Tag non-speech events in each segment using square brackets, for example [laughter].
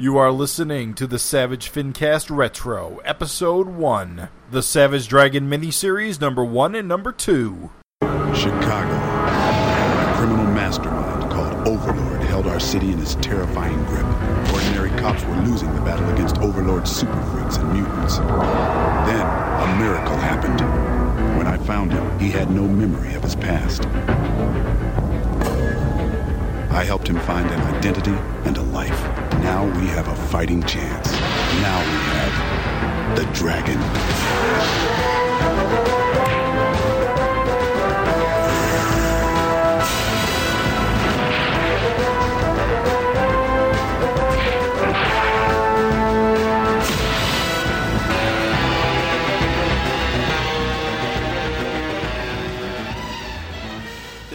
You are listening to the Savage Fincast Retro, Episode 1, the Savage Dragon miniseries number 1 and number 2. Chicago. A criminal mastermind called Overlord held our city in his terrifying grip. Ordinary cops were losing the battle against Overlord's super freaks and mutants. Then, a miracle happened. When I found him, he had no memory of his past. I helped him find an identity and a life. Now we have a fighting chance. Now we have the dragon.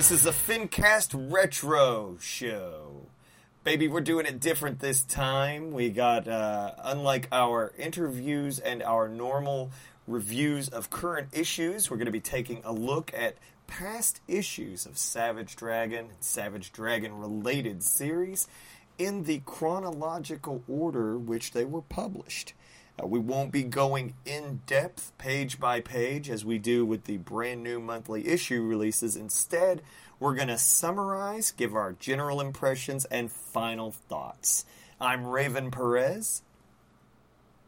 This is a FinCast Retro Show. Baby, we're doing it different this time. We got, uh, unlike our interviews and our normal reviews of current issues, we're going to be taking a look at past issues of Savage Dragon and Savage Dragon related series in the chronological order which they were published. Uh, we won't be going in depth, page by page, as we do with the brand new monthly issue releases. Instead, we're going to summarize, give our general impressions, and final thoughts. I'm Raven Perez.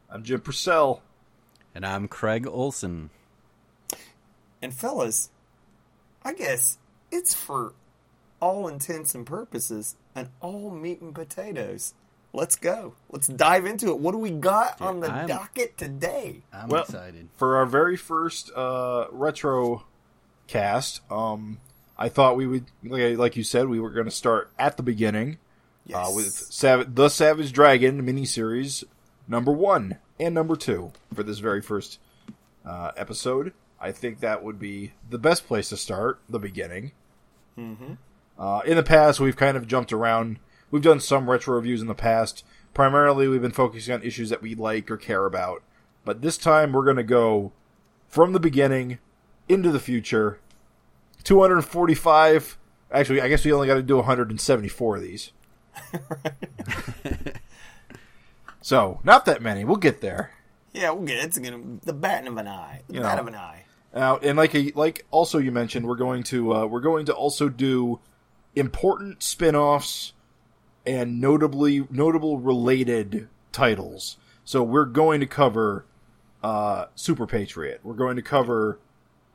I'm Jim Purcell. And I'm Craig Olson. And, fellas, I guess it's for all intents and purposes an all meat and potatoes. Let's go. Let's dive into it. What do we got on the I'm- docket today? I'm Well, excited. For our very first uh, retro cast, um, I thought we would, like, like you said, we were going to start at the beginning Yes. uh, with Sav- the Savage Dragon miniseries number one and number two for this very first uh, episode. I think that would be the best place to start, the beginning. Mm-hmm. Uh, in the past, we've kind of jumped around. We've done some retro reviews in the past. Primarily, we've been focusing on issues that we like or care about. But this time, we're going to go from the beginning into the future. 245. Actually, I guess we only got to do 174 of these. [laughs] so, not that many. We'll get there. Yeah, we'll get it. It's gonna the bat of an eye. The You bat know. of an eye. Now, and like a, like also you mentioned, we're going to uh, we're going to also do important spin-offs and notably notable related titles. So we're going to cover uh, Super Patriot. We're going to cover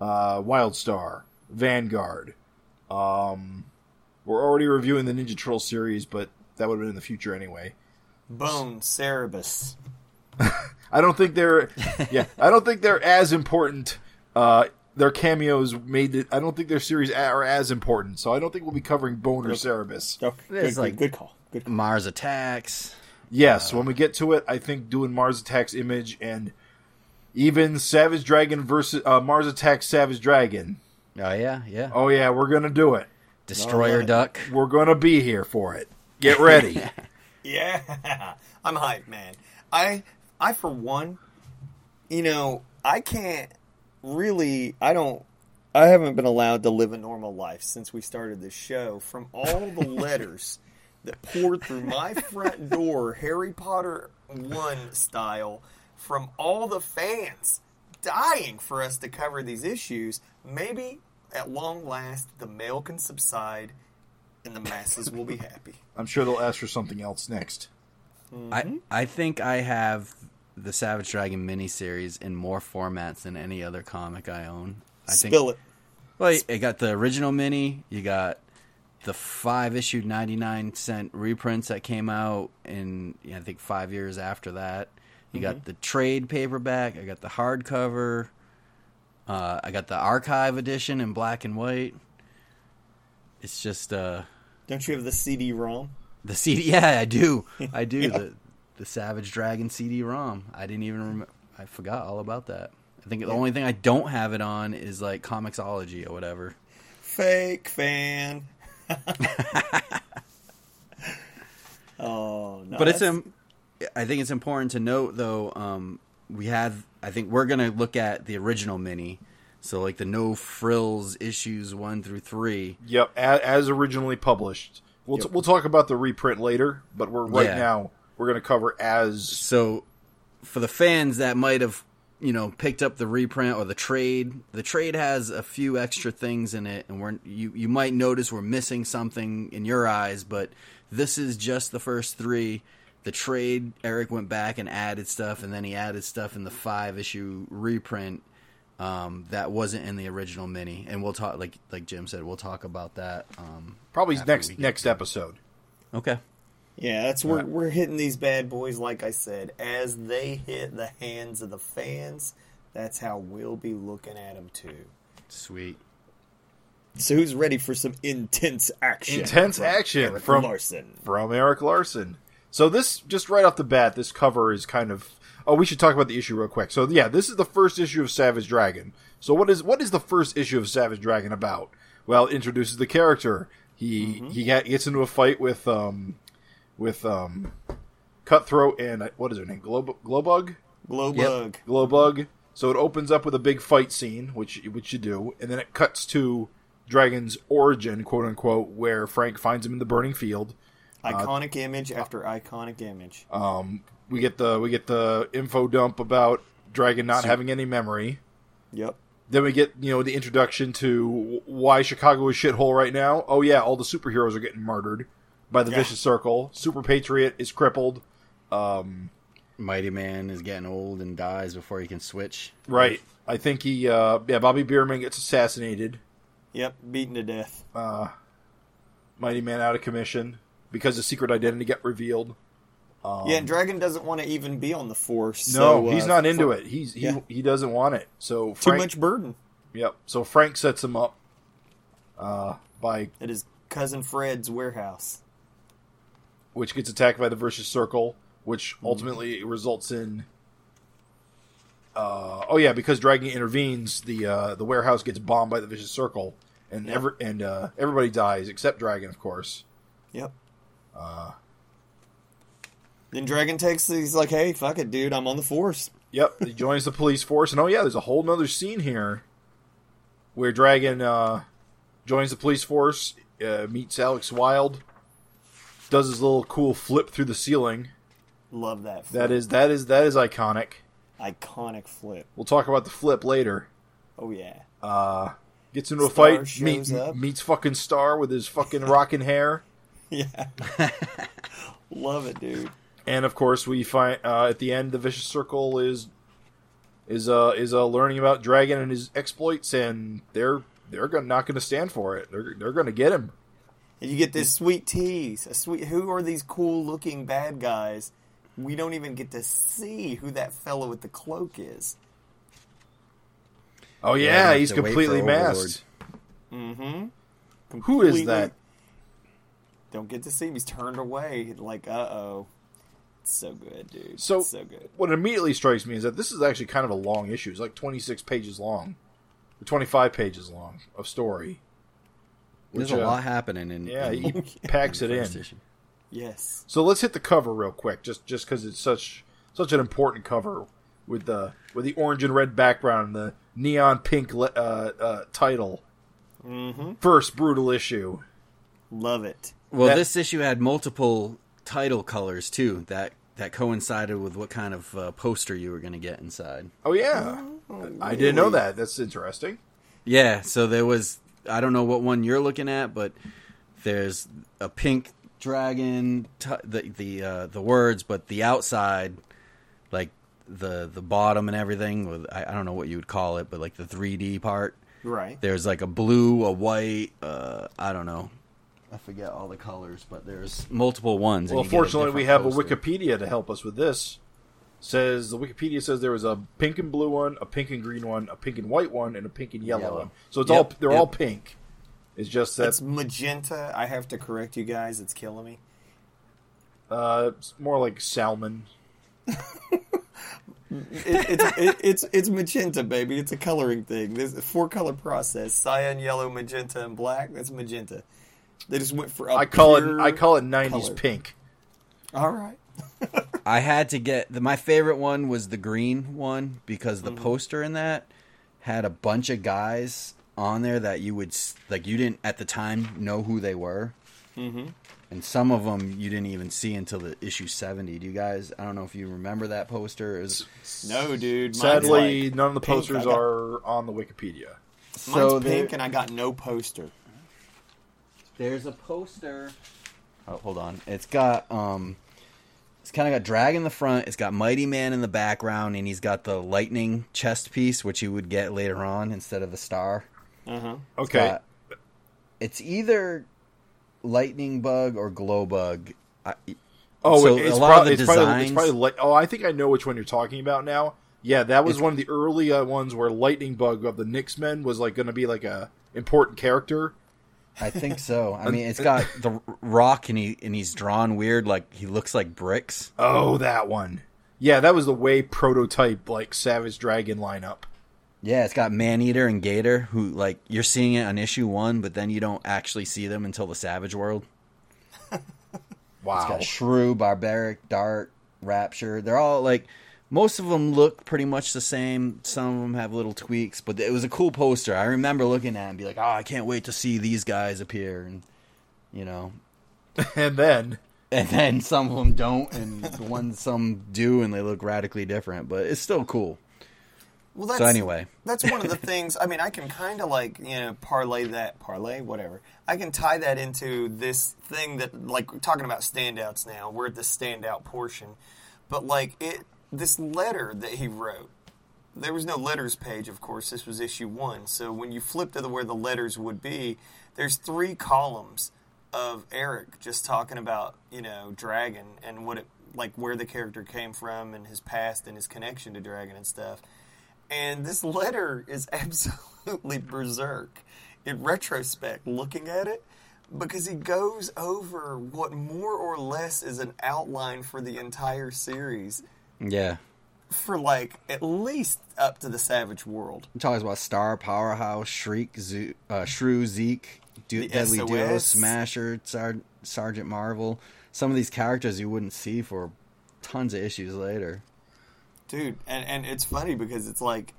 uh, Wildstar, Vanguard. Um, we're already reviewing the Ninja Turtle series, but that would have been in the future anyway. Bone Cerebus. [laughs] I don't think they're yeah, I don't think they're as important. Uh, their cameos made it. I don't think their series are as important, so I don't think we'll be covering Bone or Cerebus. Okay, good, like- good, good call. Good. Mars Attacks. Yes, when we get to it, I think doing Mars Attacks Image and even Savage Dragon versus uh, Mars Attacks Savage Dragon. Oh yeah, yeah. Oh yeah, we're gonna do it. Destroyer no. Duck. We're gonna be here for it. Get ready. [laughs] Yeah, [laughs] I'm hyped, man. I, I for one, you know, I can't really. I don't. I haven't been allowed to live a normal life since we started this show. From all the [laughs] letters that poured through my front door, Harry Potter one style, from all the fans dying for us to cover these issues, maybe at long last the mail can subside and the masses will be happy. [laughs] I'm sure they'll ask for something else next. I I think I have the Savage Dragon miniseries in more formats than any other comic I own. I think Spill it. Well, you got the original mini. You got the five issue ninety nine cent reprints that came out in yeah, I think five years after that. You got the trade paperback. I got the hardcover. Uh, I got the archive edition in black and white. It's just uh, Don't you have the CD-ROM? the CD. Yeah, I do. [laughs] I do the the Savage Dragon CD-ROM. I didn't even. Rem- I forgot all about that. I think the only thing I don't have it on is like Comixology or whatever. Fake fan. [laughs] oh no! but it's um, I think it's important to note though. Um, we have. I think we're gonna look at the original mini. So like the no frills issues one through three. Yep, as, as originally published. We'll, t- we'll talk about the reprint later, but we're right Yeah. now we're going to cover as So, for the fans that might have, you know, picked up the reprint or the trade, the trade has a few extra things in it, and we're you you might notice we're missing something in your eyes, but this is just the first three. The trade, Eric went back and added stuff, and then he added stuff in the five issue reprint um, that wasn't in the original mini, and we'll talk like like Jim said, we'll talk about that. Um, probably next next episode. Okay. Yeah, that's where Right. we're hitting these bad boys. Like I said, as they hit the hands of the fans, that's how we'll be looking at them too. Sweet. So who's ready for some intense action? Intense from action Eric from- Larsen. from Eric Larsen. So this just right off the bat, this cover is kind of. Oh, we should talk about the issue real quick. So yeah, this is the first issue of Savage Dragon. So what is what is the first issue of Savage Dragon about? Well, it introduces the character. He he gets into a fight with um with um Cutthroat and uh, what is her name? Glow Glowbug. Glowbug. Glowbug. So it opens up with a big fight scene, which which you do, and then it cuts to Dragon's origin, quote unquote, where Frank finds him in the burning field. Iconic image after iconic image. Um, we get the we get the info dump about Dragon not having any memory. Yep. Then we get you know the introduction to why Chicago is shithole right now. Oh yeah, all the superheroes are getting murdered by the Yeah. vicious circle. Super Patriot is crippled. Um, Mighty Man is getting old and dies before he can switch. right. I think he uh, yeah Bobby Bierman gets assassinated. Yep. Beaten to death. Mighty Man out of commission because his secret identity got revealed. yeah, and Dragon doesn't want to even be on the Force. Um, No, so, he's uh, not into Fra- it. He's he, Yeah. he doesn't want it. So Too much burden. Yep. So Frank sets him up uh, by At his cousin Fred's warehouse. Which gets attacked by the vicious circle, which ultimately results in. Uh, oh yeah, because Dragon intervenes, the uh, the warehouse gets bombed by the vicious circle, and Yep. every and uh, everybody dies except Dragon, of course. Yep. Uh, Then Dragon takes. He's like, "Hey, fuck it, dude. I'm on the Force." Yep, he joins the police force, and oh yeah, there's a whole nother scene here where Dragon uh, joins the police force, uh, meets Alex Wild, does his little cool flip through the ceiling. Love that. Flip. That is that is that is iconic. iconic flip. We'll talk about the flip later. Oh yeah. Uh, gets into a fight, meet, meets fucking Star with his fucking [laughs] rocking hair, Yeah. [laughs] Love it, dude. and of course we find uh, at the end the vicious circle is is uh is uh learning about Dragon and his exploits, and they're they're gonna, not going to stand for it. They're they're going to get him. And you get this sweet tease. A sweet. Who are these cool looking bad guys? We don't even get to see who that fellow with the cloak is. Oh Yeah, yeah, he's have to wait completely masked. Mm-hmm. Who is that? Don't get to see him. He's turned away. Like, uh oh. So good, dude. So, It's so good. what immediately strikes me is that this is actually kind of a long issue. It's like 26 pages long, or 25 pages long of story. There's Which, a uh, lot happening in. Yeah, in, he [laughs] packs it in. first issue. Yes. So let's hit the cover real quick, just just because it's such such an important cover with the with the orange and red background and the neon pink le- uh, uh, title. Mm-hmm. First brutal issue. Love it. Well, That- this issue had multiple title colors too. That that coincided with what kind of uh, poster you were going to get inside. Oh yeah, I didn't know that. That's interesting. Yeah, so there was I don't know what one you're looking at, but there's a pink dragon t- the the uh, the words, but the outside like the the bottom and everything with I, I don't know what you would call it, but like the 3D part. Right. There's like a blue, a white, uh I don't know. I forget all the colors, but there's multiple ones. Well, you get a fortunately, we different have a. Wikipedia to help us with this. Says the Wikipedia says there was a pink and blue one, a pink and green one, a pink and white one, and a pink and yellow, Yellow. one. So it's Yep, all they're yep. all pink. It's just that It's magenta. I have to correct you guys. It's killing me. uh, it's more like salmon. [laughs] It, it's it, it's it's magenta, baby. It's a coloring thing. There's a four color process: cyan, yellow, magenta, and black. That's magenta. They just went for. I call it I call it '90s color. pink. All right. I had to get the, my favorite one was the green one because Mm-hmm. the poster in that had a bunch of guys on there that you would like you didn't at the time know who they were. Mm-hmm. and some of them you didn't even see until the issue 70 do you guys i don't know if you remember that poster it was, No, dude. Sadly, like none of the pink. posters got- are on the Wikipedia. Mine's so pink, there- and I got no poster. there's a poster oh hold on it's got um it's kind of got drag in the front it's got mighty man in the background and he's got the lightning chest piece which you would get later on instead of the star Uh huh. Okay. got- it's either lightning bug or glow bug I, oh, so it's, a lot prob- of the it's probably it's designs- probably like oh, I think I know which one you're talking about now. Yeah, that was It's- one of the early uh, ones where Lightning Bug of the Knicks Men was like going to be like a important character. I think so. I mean, it's got the rock, and he and he's drawn weird, like he looks like bricks. Oh, that one. Yeah, that was the way prototype like Savage Dragon lineup. Yeah, it's got Maneater and Gator, who like you're seeing it on issue one, but then you don't actually see them until the Savage World. [laughs] Wow. It's got Shrew, Barbaric, Dart, Rapture. They're all like most of them look pretty much the same. Some of them have little tweaks, but it was a cool poster. I remember looking at it and be like, "Oh, I can't wait to see these guys appear." And you know, [laughs] and then and then some of them don't, and the ones some do, and they look radically different. But it's still cool. Well, that's, So anyway, that's one of the [laughs] things. I mean, I can kind of like you know parlay that parlay whatever. I can tie that into this thing that like talking about standouts now. We're at the standout portion, but like it this letter that he wrote. There was no letters page, of course. This was issue one. So when you flip to the where the letters would be, there's three columns of Eric just talking about you know Dragon and what it like where the character came from and his past and his connection to Dragon and stuff. And this letter is [laughs] absolutely berserk in retrospect, looking at it, because he goes over what more or less is an outline for the entire series yeah, for like at least up to the Savage World. He talks about Star, Powerhouse, Shriek, uh, Shrew, Zeke, Du- Deadly Duo, Smasher, Sar- Sergeant Marvel. Some of these characters you wouldn't see for tons of issues later. dude and and it's funny because it's like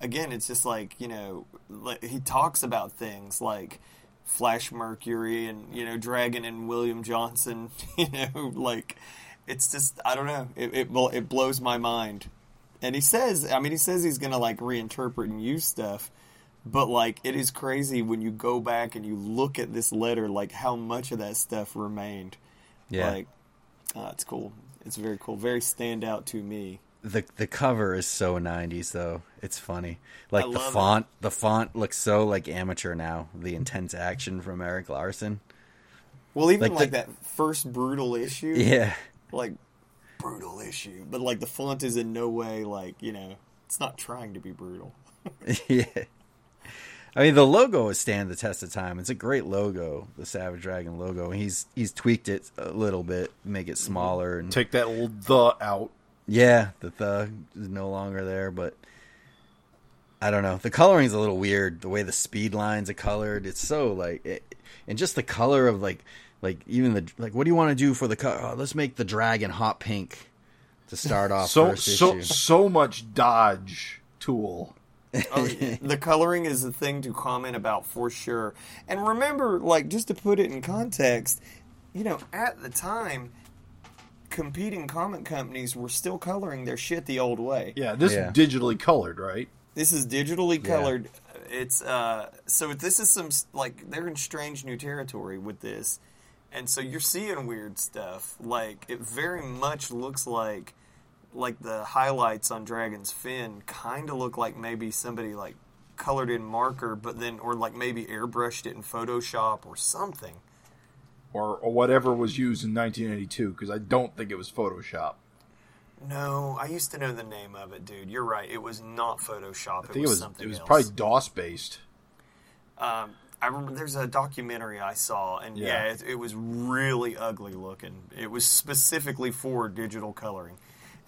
again it's just like you know like, he talks about things like flash mercury and you know dragon and william johnson [laughs] you know like it's just i don't know. It it, it blows my mind. And he says i mean he says he's gonna like reinterpret and use stuff but like it is crazy when you go back and you look at this letter like how much of that stuff remained. Yeah. like uh, it's cool. It's very cool. Very standout to me. The the cover is so 90s though. It's funny. Like the love it. font the font looks so like amateur now. The intense action from eric larsen. Well, even Like like, the- that first brutal issue, yeah like brutal issue, but like the font is in no way like you know it's not trying to be brutal. [laughs] yeah. I mean the logo has stand the test of time. It's a great logo the savage dragon logo. He's he's tweaked it a little bit make it smaller and take that little the out. yeah the thug is no longer there but i don't know. The coloring's a little weird. The way the speed lines are colored it's so like it, and just the color of like like even the like what do you want to do for the color oh, let's make the dragon hot pink to start off So so issue so much dodge tool. Oh, [laughs] the coloring is the thing to comment about for sure. And remember, like just to put it in context, you know, at the time, competing comic companies were still coloring their shit the old way. Yeah, this Yeah. is digitally colored, right? This is digitally colored. It's uh, so this is some like they're in strange new territory with this, and so you're seeing weird stuff. Like it very much looks like like the highlights on Dragon's fin kind of look like maybe somebody like colored in marker, but then or like maybe airbrushed it in Photoshop or something. Or, or whatever was used in 1982, because I don't think it was Photoshop. No, I used to know the name of it, dude. You're right. It was not Photoshop. I think it was something it was else. probably DOS based. Um, I remember there's a documentary I saw, and yeah, Yeah. it, it was really ugly looking. It was specifically for digital coloring.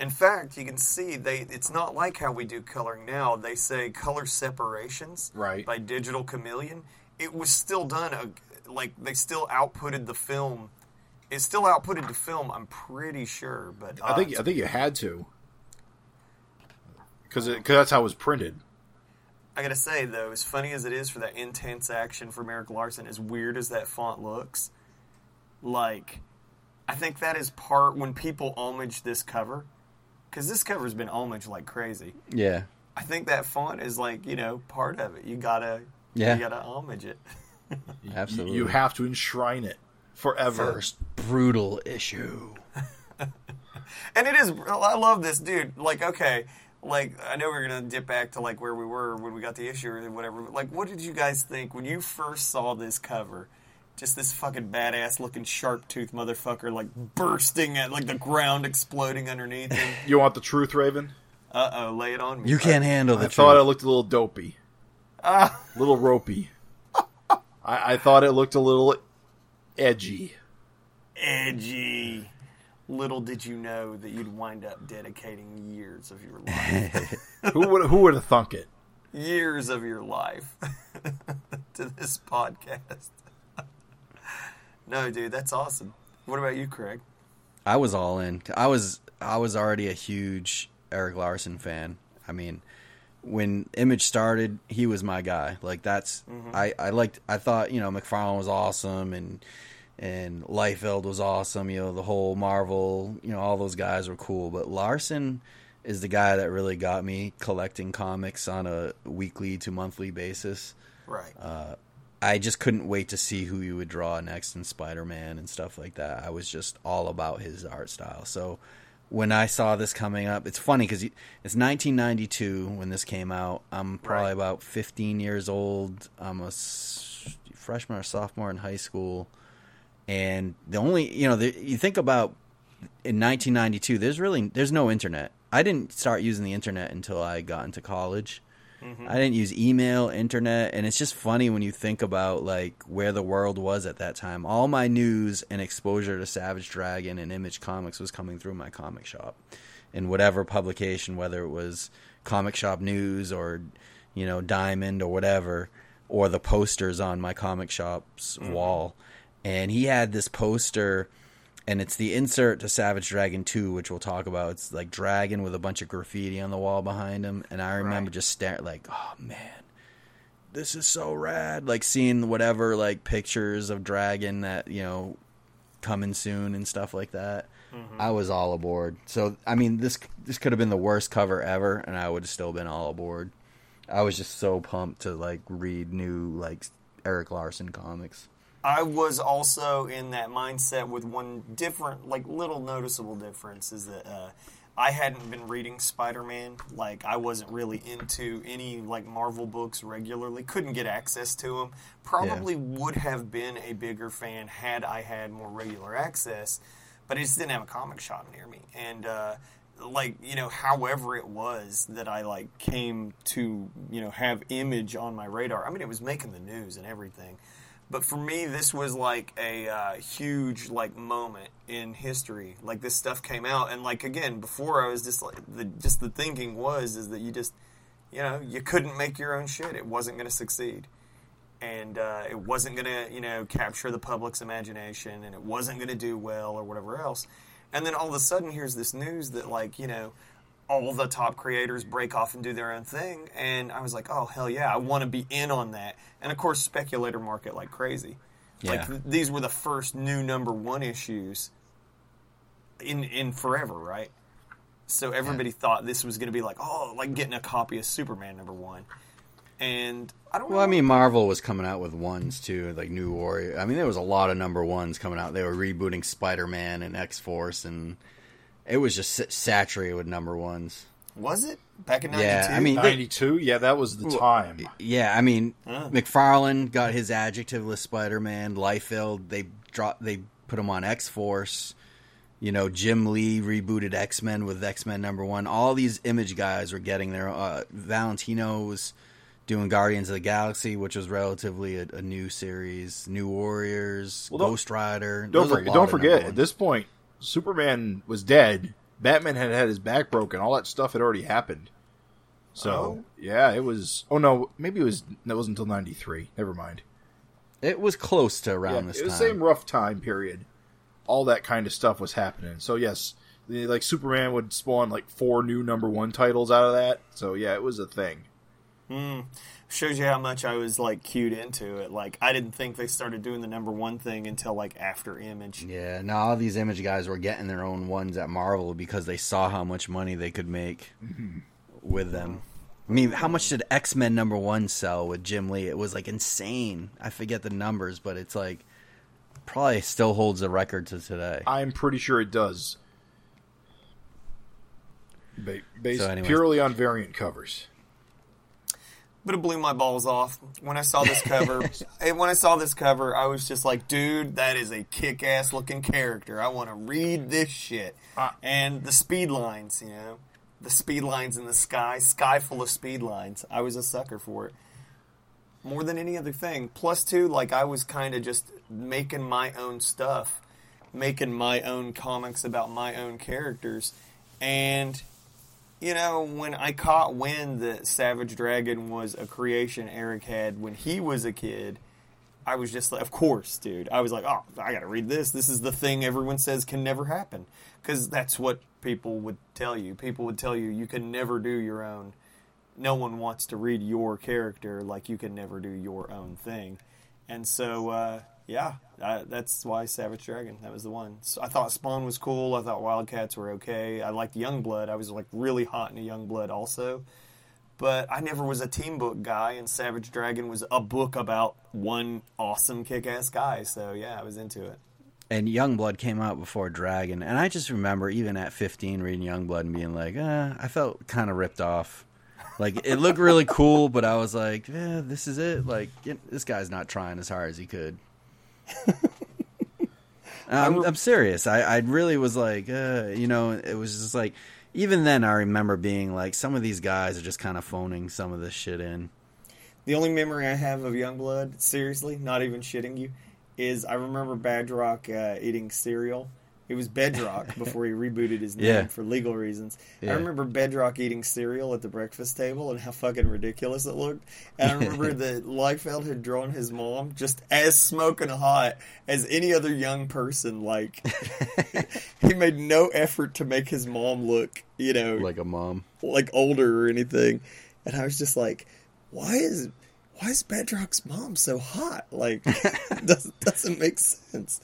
In fact, you can see they. It's not like how we do coloring now. They say color separations Right. by Digital Chameleon. It was still done. uh, Like they still outputted the film. It still outputted the film. I'm pretty sure, but I think uh, I think you had to, because because that's how it was printed. I gotta say though, as funny as it is for that intense action from Eric Larsen, as weird as that font looks, like I think that is part when people homage this cover because this cover's been homaged like crazy. Yeah. I think that font is like you know part of it. You gotta Yeah. you gotta homage it. [laughs] Absolutely. You have to enshrine it forever. first brutal issue. [laughs] And it is. I love this dude. Like, okay, like I know we're gonna dip back to like where we were when we got the issue or whatever. Like, what did you guys think when you first saw this cover? Just this fucking badass looking sharp tooth motherfucker, like bursting at like the ground exploding underneath him. [laughs] You want the truth, Raven? Uh oh, lay it on me. You can't handle the I thought it looked a little dopey, Ah, a [laughs] little ropey. I, I thought it looked a little edgy. edgy. Little did you know that you'd wind up dedicating years of your [laughs] life, Who would who would have thunk it? years of your life, [laughs] to this podcast. [laughs] no, dude, that's awesome. What about you, Craig? I was all in. I was I was already a huge Eric Larsen fan. I mean, when Image started, he was my guy. Like that's mm-hmm. I I liked. I thought you know McFarlane was awesome and and Liefeld was awesome. You know the whole Marvel. You know all those guys were cool, but Larsen is the guy that really got me collecting comics on a weekly to monthly basis. Right. Uh, I just couldn't wait to see who he would draw next in Spider Man and stuff like that. I was just all about his art style. So when I saw this coming up, it's funny because it's 1992 when this came out. I'm probably Right. about 15 years old. I'm a s- freshman or sophomore in high school, and the only you know the, you think about in 1992, there's really there's no internet. I didn't start using the internet until I got into college. Mm-hmm. I didn't use email, internet, and it's just funny when you think about like where the world was at that time. All my news and exposure to Savage Dragon and Image Comics was coming through my comic shop. In whatever publication, whether it was Comic Shop News or you know Diamond or whatever, or the posters on my comic shop's mm-hmm. wall. And he had this poster and it's the insert to Savage Dragon 2, which we'll talk about. It's like Dragon with a bunch of graffiti on the wall behind him, and I remember Right. just staring like, oh man, this is so rad. Like seeing whatever like pictures of Dragon that you know coming soon and stuff like that. Mm-hmm. I was all aboard. So I mean, this this could have been the worst cover ever, and I would have still been all aboard. I was just so pumped to like read new like Eric Larsen comics. I was also in that mindset with one different, like little noticeable difference is that uh, I hadn't been reading Spider Man. Like I wasn't really into any like Marvel books regularly. Couldn't get access to them. Probably would have been a bigger fan had I had more regular access, but I just didn't have a comic shop near me. And uh, like you know, however it was that I like came to you know have Image on my radar. I mean, it was making the news and everything. But for me, this was like a uh, huge like moment in history. Like this stuff came out, and like again, before I was just like the just the thinking was is that you just you know you couldn't make your own shit. It wasn't going to succeed, and uh, it wasn't going to you know capture the public's imagination, and it wasn't going to do well or whatever else. And then all of a sudden, here's this news that like you know all the top creators break off and do their own thing. And I was like, oh, hell yeah, I want to be in on that. And of course, speculator market like crazy. Like, Yeah. th- these were the first new number one issues in, in forever, right? So everybody thought this was going to be like, oh, like getting a copy of Superman number one. And I don't Well, know. I mean, Marvel was coming out with ones too, like New Warrior. I mean, there was a lot of number ones coming out. They were rebooting Spider Man and X Force, and it was just saturated with number ones. was it? Back in 92? Yeah, I mean, Ninety two. Yeah, that was the time. yeah, I mean. McFarlane got his adjectiveless Spider Man. Liefeld, they dropped, they put him on X Force. You know, Jim Lee rebooted X Men with X Men number one. All these Image guys were getting their. Uh, Valentino was doing Guardians of the Galaxy, which was relatively a, a new series. New Warriors, Well, Ghost Rider. Don't forget. Don't forget. At this point, Superman was dead. Batman had had his back broken. All that stuff had already happened. So Oh. yeah, it was. Oh no, maybe it was. That wasn't until ninety three. Never mind. It was close to around Yeah, this it was the same rough time period. All that kind of stuff was happening. So yes, like Superman would spawn like four new number one titles out of that. So yeah, it was a thing. Hmm. Shows you how much I was like cued into it. Like I didn't think they started doing the number one thing until like after Image. Yeah, now all these image guys were getting their own ones at Marvel because they saw how much money they could make mm-hmm. with them. I mean, how much did X Men number one sell with Jim Lee? It was like insane. I forget the numbers, but it's like probably still holds the record to today. I'm pretty sure it does. Based So purely on variant covers. But it blew my balls off when I saw this cover. [laughs] and when I saw this cover, I was just like, dude, that is a kick ass looking character. I want to read this shit. Ah. and the speed lines, you know, the speed lines in the sky, sky full of speed lines. I was a sucker for it. More than any other thing. Plus, too, like, I was kind of just making my own stuff, making my own comics about my own characters. And you know, when I caught wind that Savage Dragon was a creation Eric had when he was a kid, I was just like, of course, dude. I was like, oh, I got to read this. This is the thing everyone says can never happen. Because that's what people would tell you. People would tell you you can never do your own. No one wants to read your character like you can never do your own thing. And so, uh, yeah, I, that's why Savage Dragon. That was the one. So I thought Spawn was cool. I thought Wildcats were okay. I liked Youngblood. I was like really hot into Youngblood also. But I never was a team book guy, and Savage Dragon was a book about one awesome kick ass guy. So yeah, I was into it. and Youngblood came out before Dragon, and I just remember even at 15 reading Youngblood and being like, eh, I felt kind of ripped off. Like it looked really cool, but I was like, yeah, this is it. Like this guy's not trying as hard as he could. I'm, I'm serious. I, I really was like, uh, you know, it was just like, even then, I remember being like, some of these guys are just kind of phoning some of this shit in. The only memory I have of Youngblood, seriously, not even shitting you, is I remember Badrock uh, eating cereal. It was Bedrock [laughs] before he rebooted his name Yeah. for legal reasons. I remember Bedrock eating cereal at the breakfast table and how fucking ridiculous it looked. And I [laughs] remember that Liefeld had drawn his mom just as smoking hot as any other young person. Like, [laughs] he made no effort to make his mom look, you know, Like a mom. like older or anything. And I was just like, why is why is Bedrock's mom so hot? Like doesn't doesn't make sense.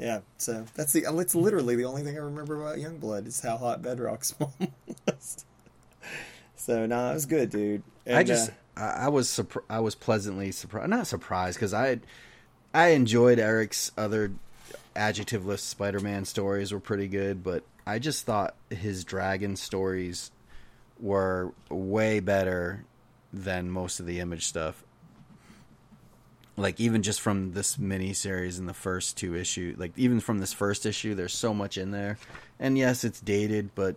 Yeah, so that's the it's literally the only thing I remember about Youngblood is how hot Bedrock's [laughs] mom was. So no, nah, it was good, dude. And, I just uh, I, was surpri- I was pleasantly surprised, not surprised because I I enjoyed Eric's other adjectiveless Spider-Man stories were pretty good, but I just thought his dragon stories were way better than most of the image stuff. Like even just from this mini series in the first two issue, like even from this first issue, there's so much in there. And yes, it's dated, but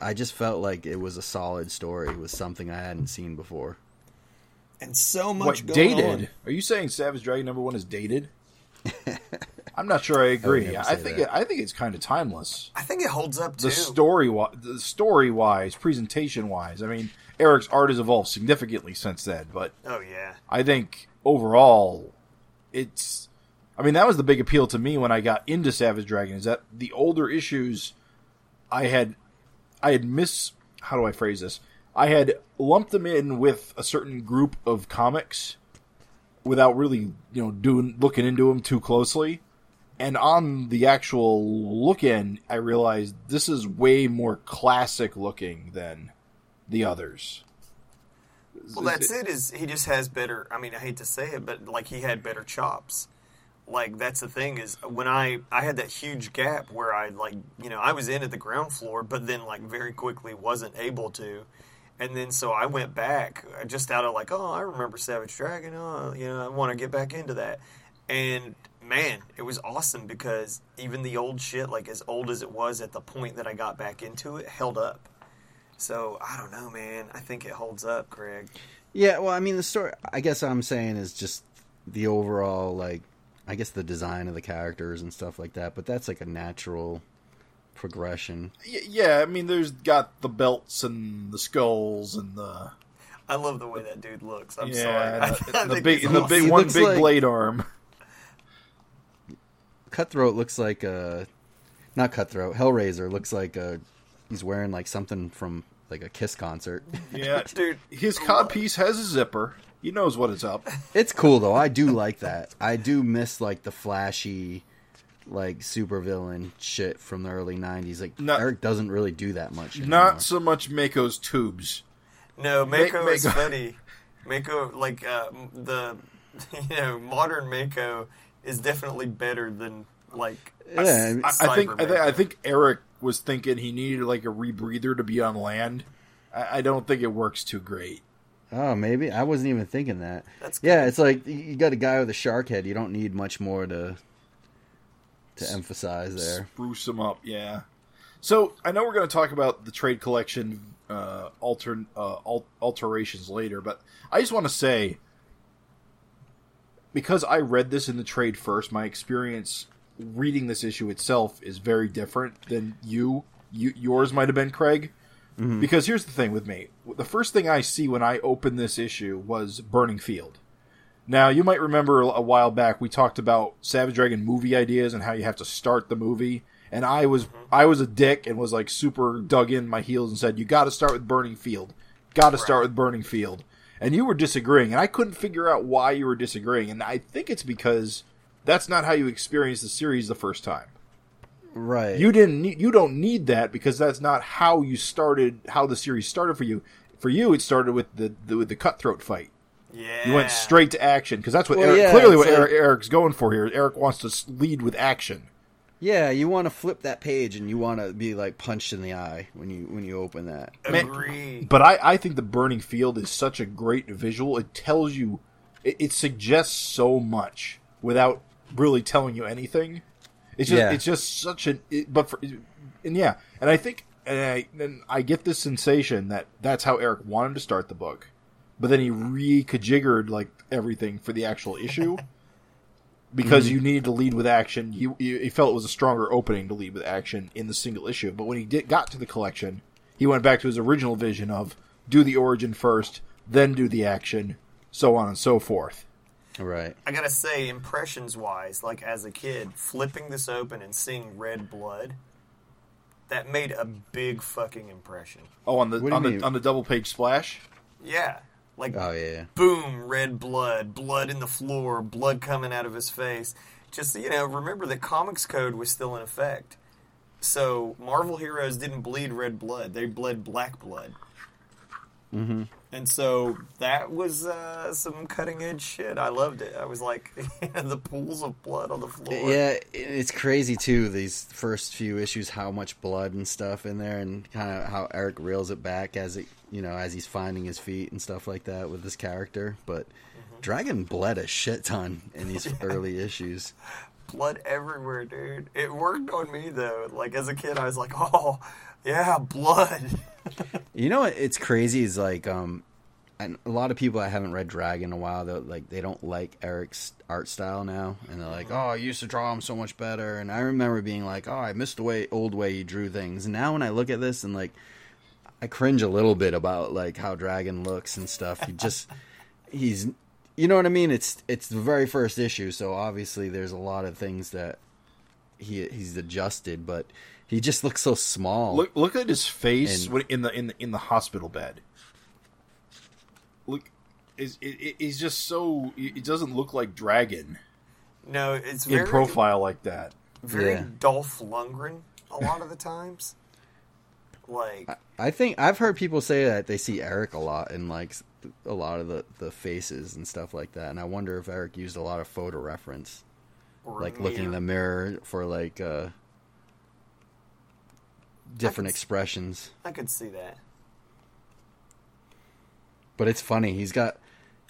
I just felt like it was a solid story. It was something I hadn't seen before. and so much What going dated? on. Are you saying Savage Dragon number one is dated? [laughs] I'm not sure I agree. never I, think it, I think it's kind of timeless. I think it holds up too. The story, the story wise, presentation wise. I mean, Eric's art has evolved significantly since then, but oh yeah. I think overall, it's. I mean, that was the big appeal to me when I got into Savage Dragon. Is that the older issues, I had, I had miss. How do I phrase this? I had lumped them in with a certain group of comics, without really, you know, doing looking into them too closely. And on the actual look in, I realized this is way more classic looking than the others. Well, that's it. Is he just has better? I mean, I hate to say it, but like he had better chops. Like that's the thing is when I I had that huge gap where I like you know I was in at the ground floor, but then like very quickly wasn't able to, and then so I went back uh, just out of like oh I remember Savage Dragon, oh you know I want to get back into that, and man it was awesome because even the old shit like as old as it was at the point that I got back into it held up. So I don't know, man. I think it holds up, Craig. Yeah, well, I mean, the story. I guess what I'm saying is just the overall, like, I guess the design of the characters and stuff like that. But that's like a natural progression. Y- yeah, I mean, there's got the belts and the skulls and the I love the way that dude looks. I'm yeah, sorry. [laughs] I, the, I the think big, he's and the big one big like- blade arm. Cutthroat looks like a, not Cutthroat. Hellraiser looks like a. He's wearing like something from like a Kiss concert. [laughs] Yeah, [laughs] Dude, his codpiece has a zipper. He knows what is up. it's cool though. I do like that. I do miss like the flashy, like supervillain shit from the early '90s. Like Not- Eric doesn't really do that much. Anymore. Not so much Mako's tubes. No, Ma- Mako is funny. Mako, like uh, the [laughs] you know modern Mako is definitely better than like Yeah, I, I think I, think I think Eric was thinking he needed like a rebreather to be on land. I, I don't think it works too great. Oh, maybe I wasn't even thinking that. That's yeah, it's like you got a guy with a shark head. You don't need much more to to emphasize there. Spruce him up, yeah. So I know we're going to talk about the trade collection uh, alter uh, al- alterations later, but I just want to say because I read this in the trade first, my experience reading this issue itself is very different than you. you yours might have been Craig. Mm-hmm. Because here's the thing with me: the first thing I see when I open this issue was Burning Field. Now, you might remember a while back we talked about Savage Dragon movie ideas and how you have to start the movie. And I was mm-hmm. I was a dick and was like super dug in my heels and said you got to start with Burning Field, got to start with Burning Field. And you were disagreeing, and I couldn't figure out why you were disagreeing. And I think it's because that's not how you experience the series the first time. Right. You didn't need, you don't need that because that's not how you started how the series started for you. For you, it started with the, the with the cutthroat fight. yeah. You went straight to action because that's what Well, Eric, yeah, clearly what it's Eric, Eric's going for here. Eric wants to lead with action. yeah, you want to flip that page and you want to be like punched in the eye when you when you open that. Man, Agree. But I, I think the burning field is such a great visual. It tells you, it, it suggests so much without really telling you anything. It's just Yeah. it's just such an. It, but for and yeah, and I think and I and I get this sensation that that's how Eric wanted to start the book, but then he re-kajiggered like everything for the actual issue. [laughs] Because mm-hmm. you needed to lead with action, he, he he felt it was a stronger opening to lead with action in the single issue. But when he did, got to the collection, he went back to his original vision of do the origin first, then do the action, so on and so forth. Right. I gotta say, impressions wise, like as a kid, flipping this open and seeing red blood, that made a big fucking impression. Oh, on the What do you on the mean? on the double page splash. Yeah. Like, Oh yeah. boom, red blood, blood in the floor, blood coming out of his face. Just, you know, remember that Comics Code was still in effect. So, Marvel heroes didn't bleed red blood, they bled black blood. Mm-hmm. And so that was uh, some cutting edge shit. I loved it. I was like, [laughs] the pools of blood on the floor. Yeah, it's crazy too. These first few issues, how much blood and stuff in there, and kind of how Eric reels it back as it, you know, as he's finding his feet and stuff like that with this character. But Dragon bled a shit ton in these [laughs] early issues. Blood everywhere, dude. It worked on me though. Like as a kid, I was like, [laughs] oh, yeah, blood. [laughs] You know what? It's crazy. Is like, um, and a lot of people that haven't read Dragon in a while, though, like they don't like Eric's art style now, and they're like, "Oh, I used to draw him so much better." And I remember being like, "Oh, I missed the way old way you drew things." And now when I look at this and like, I cringe a little bit about like how Dragon looks and stuff. He just, [laughs] he's, you know what I mean? It's it's the very first issue, so obviously there's a lot of things that he he's adjusted, but he just looks so small. Look look at his face And- when, in the in the in the hospital bed. Look, is it, it, he's just so it doesn't look like Dragon No, it's in profile like that. very Yeah. Dolph Lundgren a lot of the times. Like, I think I've heard people say that they see Eric a lot in like a lot of the, the faces and stuff like that, and I wonder if Eric used a lot of photo reference, or like looking in the mirror. mirror for like uh, different s- expressions. I could see that. But it's funny. He's got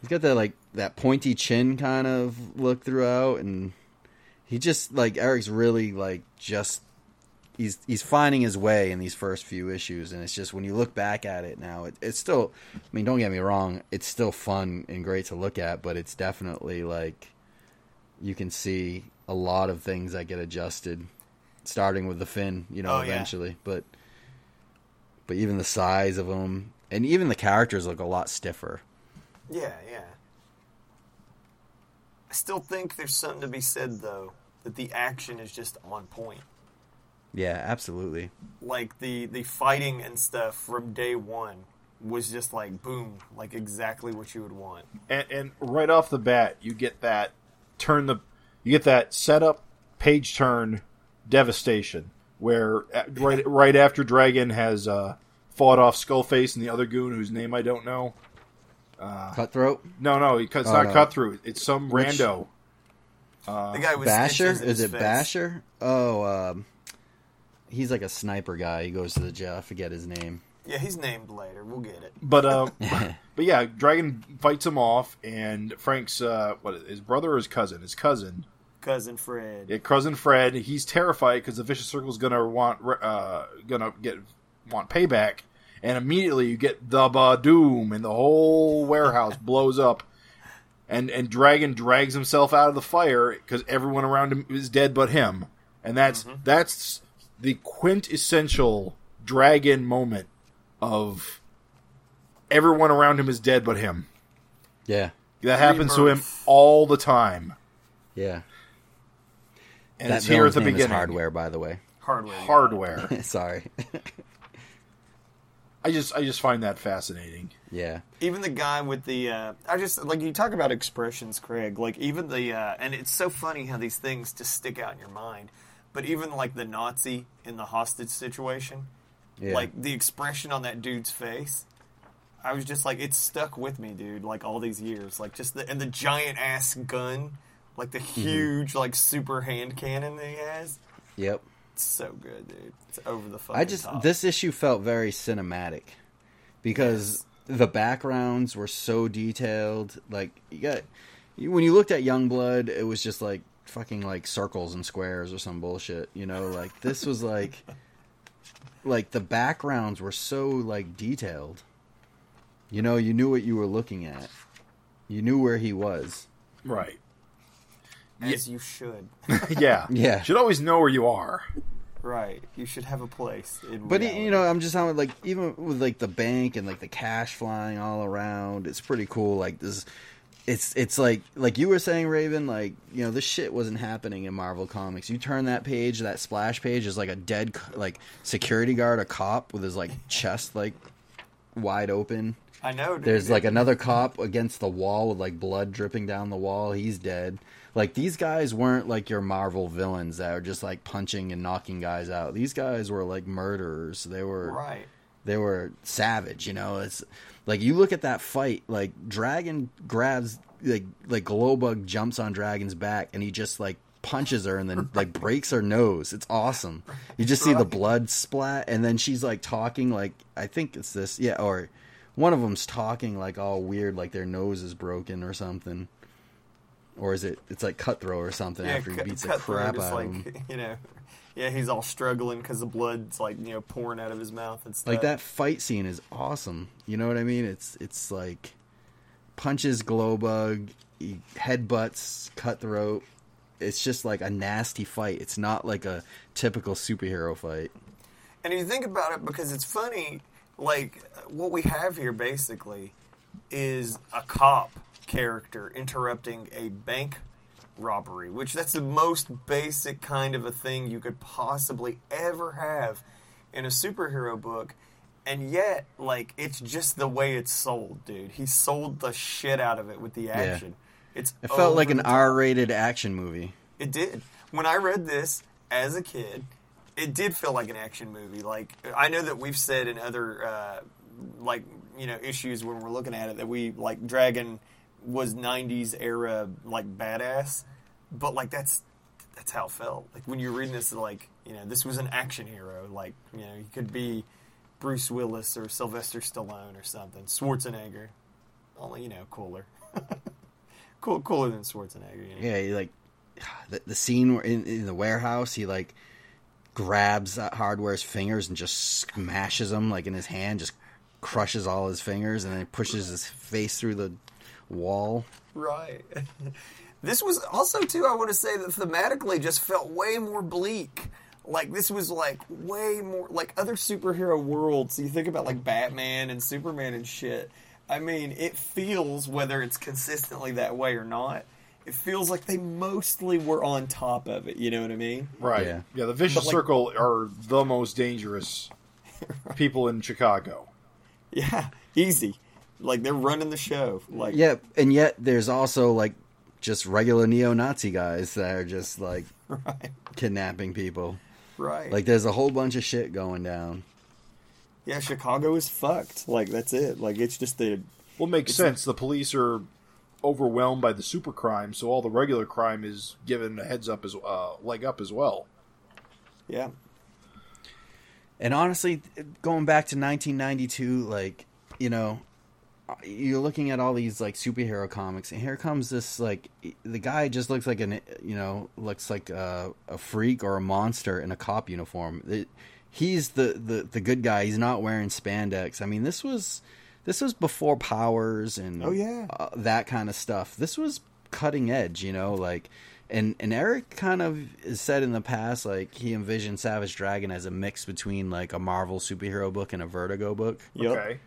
he's got that like that pointy chin kind of look throughout, and he just like Eric's really like just he's he's finding his way in these first few issues, and it's just when you look back at it now, it, it's still. I mean, don't get me wrong, it's still fun and great to look at, but it's definitely like you can see a lot of things that get adjusted, starting with the fin, you know, Oh, yeah. eventually, but but even the size of them and even the characters look a lot stiffer. Yeah, yeah. I still think there's something to be said though that the action is just on point. Yeah, absolutely. Like the the fighting and stuff from day one was just like boom, like exactly what you would want. and, and right off the bat, you get that turn the you get that setup page turn devastation where uh, right right after Dragon has uh, fought off Skullface and the other goon whose name I don't know. Cutthroat, No, no, it's Oh, not no. cut through. It's some Which- rando. the guy was Basher. Is it face. Basher? Oh, um, he's like a sniper guy. He goes to the jail. I forget his name. Yeah, he's named later. We'll get it. But uh, [laughs] but yeah, Dragon fights him off, and Frank's uh, what his brother or his cousin? His cousin, Cousin Fred. yeah, cousin Fred. He's terrified because the vicious circle's gonna want uh gonna get want payback, and immediately you get the ba doom, and the whole [laughs] warehouse blows up, and and Dragon drags himself out of the fire because everyone around him is dead but him, and that's that's the quintessential Dragon moment of everyone around him is dead but him. Yeah, That happens to him all the time, yeah. And that it's here at the name is beginning. Hardware, by the way. Hardware. Hardware. [laughs] Sorry. [laughs] I just I just find that fascinating. yeah, even the guy with the uh, I just like you talk about expressions, Craig. Like even the uh, and it's so funny how these things just stick out in your mind. But even like the Nazi in the hostage situation, yeah. like the expression on that dude's face, I was just like, it stuck with me, dude. Like all these years, like just the and the giant ass gun, like the Mm-hmm. huge like super hand cannon that he has. yep. It's so good, dude. It's over the fucking I just top. this issue felt very cinematic because the backgrounds were so detailed. Like you got when you looked at Youngblood, it was just like fucking like circles and squares or some bullshit. You know, like this was like [laughs] like the backgrounds were so like detailed. You know, you knew what you were looking at. You knew where he was. Right. As you should. [laughs] [laughs] yeah. Yeah. You should always know where you are. right. You should have a place. In But reality. you know, I'm just having like even with like the bank and like the cash flying all around, it's pretty cool. Like this, it's it's like like you were saying, Raven. Like you know, this shit wasn't happening in Marvel Comics. You turn that page, that splash page is like a dead like security guard, a cop with his like chest like wide open. I know. Dude. There's like another cop against the wall with like blood dripping down the wall. He's dead. Like these guys weren't like your Marvel villains that are just like punching and knocking guys out. These guys were like murderers. They were right. they were savage, you know. It's like you look at that fight, like Dragon grabs like like Glowbug jumps on Dragon's back and he just like punches her and then like [laughs] breaks her nose. It's awesome. You just see the blood splat and then she's like talking like I think it's this yeah or one of them's talking like all weird like their nose is broken or something. Or is it it's like cutthroat or something Yeah, after he beats the crap out like, of him. [laughs] You know, yeah, he's all struggling because the blood's like you know pouring out of his mouth and stuff. like that fight scene is awesome. You know what I mean? It's it's like punches Glowbug, he headbutts Cutthroat. It's just like a nasty fight. It's not like a typical superhero fight. And if you think about it because it's funny, like what we have here basically is a cop character interrupting a bank robbery, which that's the most basic kind of a thing you could possibly ever have in a superhero book. And yet, like, it's just the way it's sold, dude. He sold the shit out of it with the action. It's It felt like an. R-rated action movie. It did. When I read this as a kid, it did feel like an action movie. Like I know that we've said in other uh, like you know issues when we're looking at it that we like Dragon was '90s era like badass, but like that's that's how it felt. Like when you're reading this, like you know this was an action hero. Like you know he could be Bruce Willis or Sylvester Stallone or something. Schwarzenegger, only you know cooler. [laughs] Cool, cooler than Schwarzenegger. You know? Yeah, like the, the scene where in, in the warehouse. He like grabs that hardware's fingers and just smashes them like in his hand, just crushes all his fingers, and then he pushes his face through the wall. Right. [laughs] This was also too. I want to say that thematically just felt way more bleak. Like this was like way more like other superhero worlds. You think about like Batman and Superman and shit. I mean, it feels whether it's consistently that way or not. it feels like they mostly were on top of it. You know what I mean? Right. Yeah. Yeah. the vicious like- circle are the most dangerous [laughs] people in Chicago. Yeah, easy. Like they're running the show. Like Yeah, and yet there's also like just regular neo-Nazi guys that are just like [laughs] right, kidnapping people. right. Like there's a whole bunch of shit going down. yeah, Chicago is fucked. Like that's it. Like it's just the Well, it makes sense. The police are overwhelmed by the super crime, so all the regular crime is given a heads up as uh, leg up as well. yeah. And honestly, going back to 1992, like you know, you're looking at all these like superhero comics, and here comes this like the guy just looks like an you know looks like a, a freak or a monster in a cop uniform. It, he's the, the the good guy. He's not wearing spandex. I mean, this was this was before powers and Oh, yeah. uh, that kind of stuff. This was cutting edge, you know, like and and Eric kind of said in the past like he envisioned Savage Dragon as a mix between like a Marvel superhero book and a Vertigo book, Yep. Okay.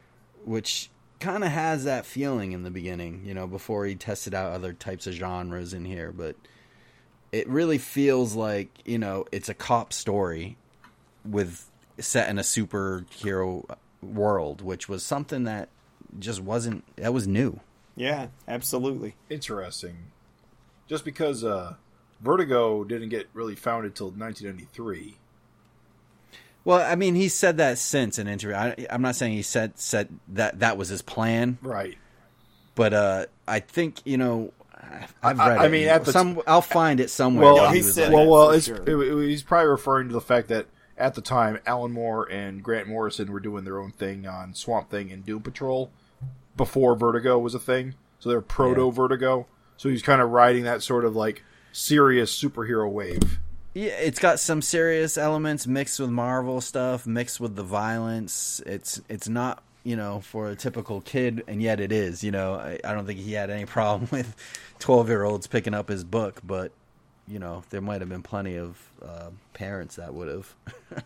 which kind of has that feeling in the beginning, you know, before he tested out other types of genres in here, but it really feels like, you know, it's a cop story with set in a superhero world, which was something that just wasn't that was new. Yeah, absolutely. Interesting. Just because uh, Vertigo didn't get really founded till 1993. Well, I mean, he said that since an interview. I, I'm not saying he said said that that was his plan, Right. but uh, I think you know, I've read. I it. mean, at some I'll find it somewhere. Well, where he said like- well, well, it's, sure. it- he's probably referring to the fact that at the time, Alan Moore and Grant Morrison were doing their own thing on Swamp Thing and Doom Patrol before Vertigo was a thing. So they're proto Vertigo. So he's kind of riding that sort of like serious superhero wave. Yeah, it's got some serious elements mixed with Marvel stuff, mixed with the violence. It's it's not you know for a typical kid, and yet it is. You know, I, I don't think he had any [laughs] problem with twelve year olds picking up his book, but you know there might have been plenty of uh, parents that would have. [laughs]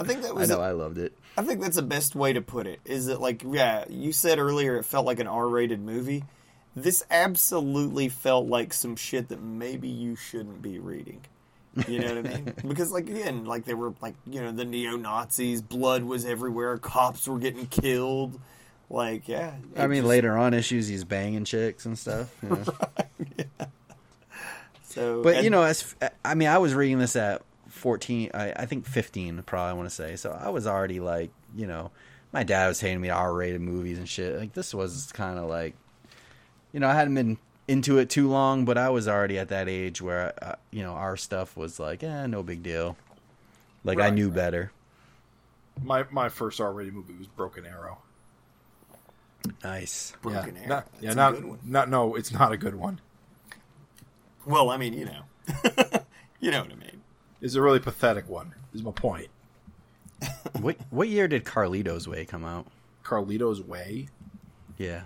I think that was. I know I loved it. I think that's the best way to put it. Is that like yeah, you said earlier it felt like an R-rated movie. This absolutely felt like some shit that maybe you shouldn't be reading. You know what I mean? [laughs] Because like again, like they were like you know the neo Nazis, blood was everywhere, cops were getting killed. Like yeah, I mean, just- later on issues, he's banging chicks and stuff. you know. [laughs] So, But and- you know, as I mean, I was reading this at fourteen. I, I think fifteen, probably. I want to say. So I was already like, you know, my dad was taking me to R-rated movies and shit. Like this was kind of like, you know, I hadn't been into it too long, but I was already at that age where, uh, you know, our stuff was like, eh, no big deal. Like I knew right. better. My my first R-rated movie was Broken Arrow. Nice. Broken yeah, Arrow. not, That's yeah, a not, good one. not no, it's not a good one. Well, I mean, you know, [laughs] you know what I mean. It's a really pathetic one. Is my point. [laughs] what what year did Carlito's Way come out? Carlito's Way. Yeah.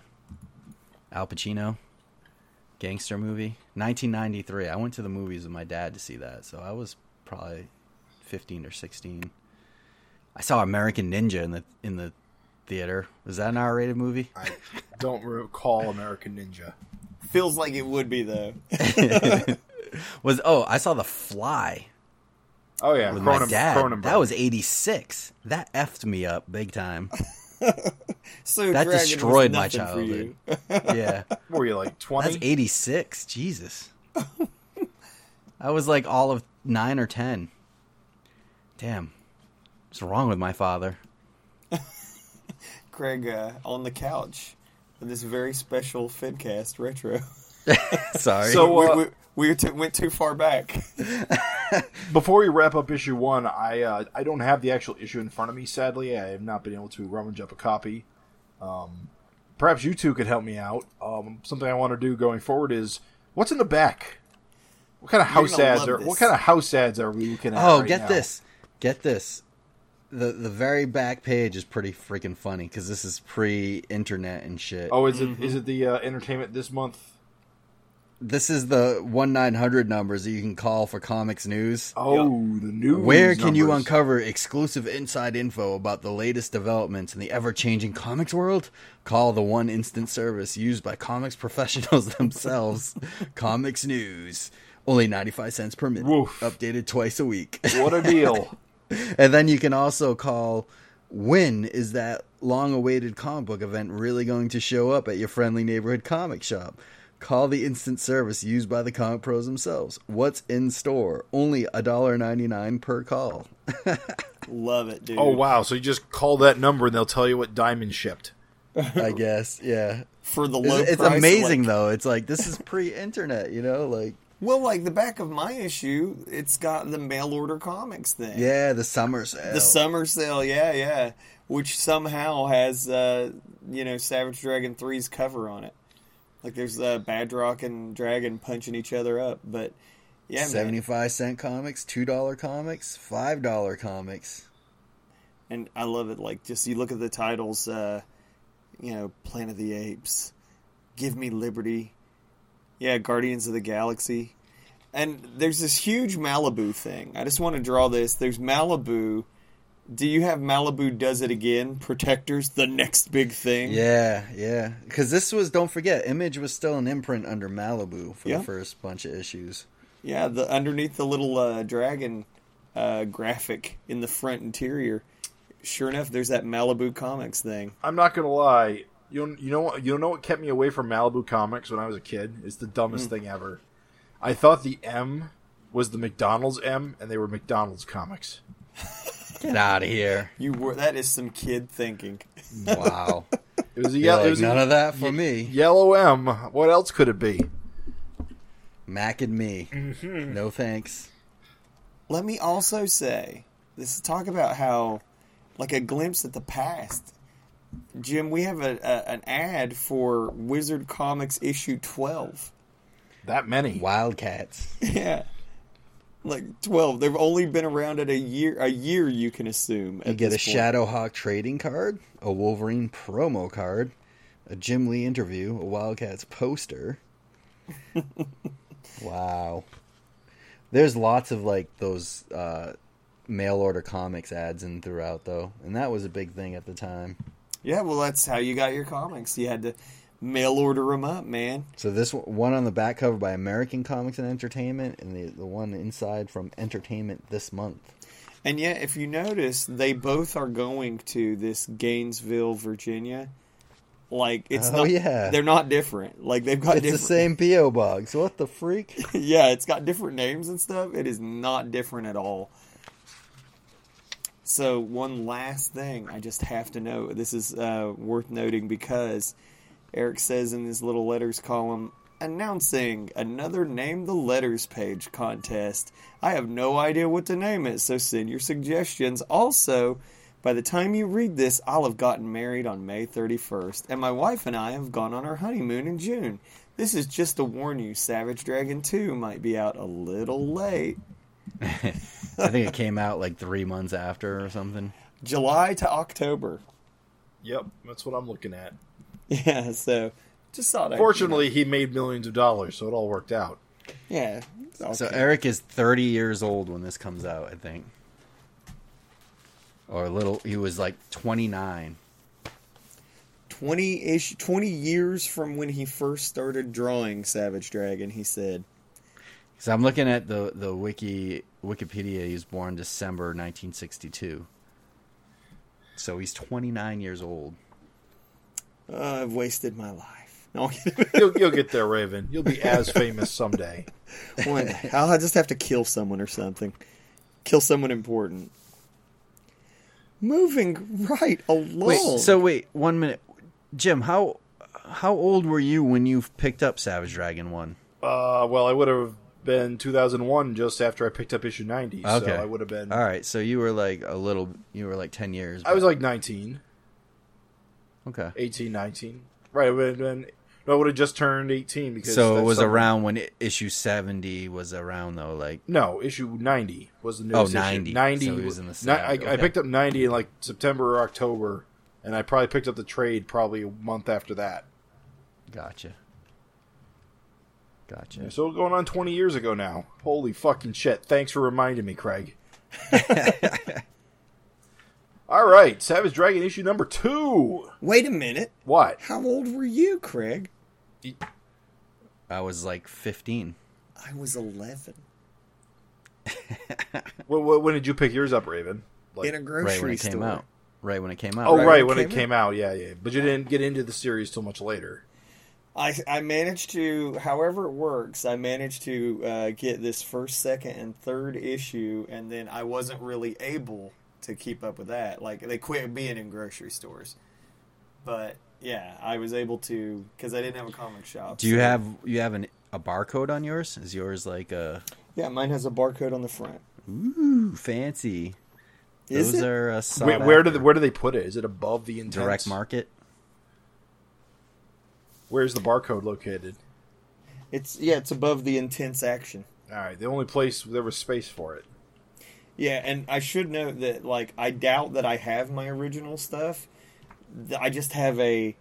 Al Pacino. Gangster movie. 1993. I went to the movies with my dad to see that, so I was probably 15 or 16. I saw American Ninja in the in the theater. Was that an R-rated movie? I don't recall American Ninja. Feels like it would be though. [laughs] Was oh, I saw The Fly Oh yeah, with Cronen- my dad. Cronenberg. That was 86. That effed me up big time. [laughs] [laughs] So That Dragon destroyed my childhood. [laughs] Yeah. Were you like twenty? That's 86. Jesus. I was like all of 9 or 10. Damn. What's wrong with my father? [laughs] Craig uh, on the couch in this very special Fidcast retro. Sorry. So- uh, we, we t- went too far back. [laughs] Before we wrap up issue one, I uh, I don't have the actual issue in front of me. Sadly, I have not been able to rummage up a copy. Um, perhaps you two could help me out. Um, something I want to do going forward is what's in the back. What kind of You're house ads are? this. What kind of house ads are we looking at? oh, right get now? this. Get this. The the very back page is pretty freaking funny cuz this is pre-internet and shit. Oh, is it is it the uh, entertainment this month? This is the one nine hundred numbers that you can call for comics news. Oh, the news. Where can you uncover exclusive inside info about the latest developments in the ever changing comics world? Call the one instant service used by comics professionals [laughs] themselves Comics News. Only 95 cents per minute. Woof. Updated twice a week. What a deal! [laughs] and then you can also call when is that long awaited comic book event really going to show up at your friendly neighborhood comic shop? Call the instant service used by the comic pros themselves. What's in store? Only $1.99 per call. [laughs] Love it, dude. oh wow! So you just call that number and they'll tell you what diamond shipped. I guess, yeah. For the low It's, it's amazing like- though. It's like this is pre-internet, you know, like Well, like the back of my issue, it's got the mail order comics thing. yeah, the summer sale. The summer sale, yeah, yeah. Which somehow has, uh, you know, Savage Dragon 3's cover on it. Like there's uh, Badrock and Dragon punching each other up. But, yeah, 75 cent comics, $2 comics, $5 comics. And I love it. Like, just you look at the titles, uh, you know, Planet of the Apes, Give Me Liberty, yeah, Guardians of the Galaxy. And there's this huge Malibu thing. I just want to draw this. There's Malibu. Do you have Malibu Does It Again? Protectors, the next big thing? Yeah, yeah. Because this was, don't forget, Image was still an imprint under Malibu for Yeah. the first bunch of issues. Yeah, the underneath the little uh, dragon uh, graphic in the front interior. Sure enough, there's that Malibu Comics thing. I'm not gonna lie. You you know what you know what kept me away from Malibu Comics when I was a kid? It's the dumbest thing ever. I thought the M was the McDonald's M, and they were McDonald's comics. Get out of here. You were that is some kid thinking. Wow. [laughs] It was a yellow. like, was none a of that for me. yellow M. What else could it be? Mac and me. Mm-hmm. No thanks. Let me also say, this is talk about how, like a glimpse at the past. Jim, we have a, a an ad for Wizard Comics issue twelve. That many? Wildcats. [laughs] yeah, like twelve. They've only been around at a year. A year, you can assume. You get a. Shadowhawk trading card, a Wolverine promo card, a Jim Lee interview, a Wildcats poster. [laughs] wow. There's lots of like those uh, mail order comics ads in throughout though, and that was a big thing at the time. Yeah, well, that's how you got your comics. You had to mail order them up, man. So this one- on the back cover by American Comics and Entertainment, and the the one inside from Entertainment this month. And yet, if you notice, they both are going to this Gainesville, Virginia. Like it's Oh, not, yeah. they're not different. Like they've got It's the same PO box. What the freak? [laughs] yeah, it's got different names and stuff. It is not different at all. So one last thing, I just have to know. This is uh, worth noting because Eric says in his little letters column, announcing another name the letters page contest. I have no idea what to name it, so send your suggestions. Also, by the time you read this, I'll have gotten married on May 31st, and my wife and I have gone on our honeymoon in June. This is just to warn you, Savage Dragon 2 might be out a little late. [laughs] I think it came out like three months after or something. July to October. Yep, that's what I'm looking at. Yeah, so just thought I. Fortunately, he made millions of dollars, so it all worked out. yeah. it's So. Eric is 30 years old when this comes out, I think. Or a little, he was like 29. 20 ish 20 years from when he first started drawing Savage Dragon, he said. So I'm looking at the the wiki Wikipedia. He was born December 1962. So he's 29 years old. Uh, I've wasted my life. No, [laughs] You'll, you'll get there, Raven. You'll be as [laughs] famous someday. One day. I'll just have to kill someone or something. Kill someone important. Moving right along. Wait, so wait, one minute, Jim. How how old were you when you picked up Savage Dragon one? Uh, well, I would have been 2001 just after I picked up issue 90. Okay, So I would have been. All right, so you were like a little, you were like 10 years. I was like 19, okay. 18, 19. Right, I would have been. No, I would have just turned 18 because. So it was something- around when issue 70 was around though, like No, issue 90 was the Oh, newest 90. issue. 90. So was in the ni-. I, I picked up 90 in like September or October, and I probably picked up the trade probably a month after that. Gotcha. Gotcha. So going on 20 years ago now. Holy fucking shit. Thanks for reminding me, Craig. [laughs] [laughs] All right, Savage Dragon issue number two. Wait a minute. What? How old were you, Craig? I was like 15. I was 11. [laughs] When, when when did you pick yours up, Raven? Like- in a grocery Right when it store. came out. Right when it came out. oh, right right, when when it it came came out. Yeah, yeah. But you didn't get into the series till much later. I, I managed to, however it works, I managed to uh, get this first, second, and third issue, and then I wasn't really able to keep up with that. Like, they quit being in grocery stores. But, yeah, I was able to, because I didn't have a comic shop. Do you so- have you have an, a barcode on yours? Is yours like a Yeah, mine has a barcode on the front. ooh fancy? Is Those it? are uh, sought Where, where do they, where do they put it? Is it above the intense? direct market? Where's the barcode located? It's yeah, it's above the intense action. All right, the only place there was space for it. Yeah, and I should note that like I doubt that I have my original stuff. I just have a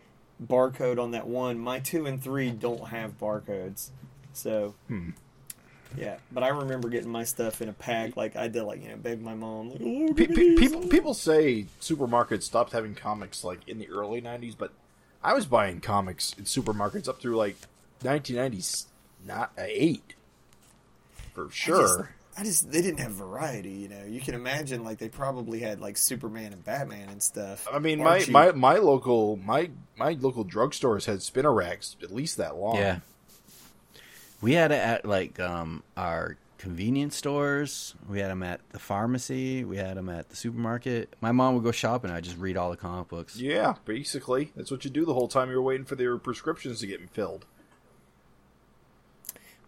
barcode on that one. My two and three don't have barcodes, so hmm. yeah. But I remember getting my stuff in a pack. Like I did, like you know, beg my mom. Like, oh, Pe- give pe- people people say supermarkets stopped having comics like in the early '90s, but I was buying comics in supermarkets up through like 1990s, not eight for I just- sure. I just they didn't have variety. You know, you can imagine like they probably had like Superman and Batman and stuff. I mean, my, Archie. my my local my my local drugstores had spinner racks at least that long. Yeah. We had it at like um, our convenience stores. We had them at the pharmacy. We had them at the supermarket. My mom would go shopping. I just read all the comic books. Yeah, basically, that's what you do the whole time you're waiting for their prescriptions to get filled.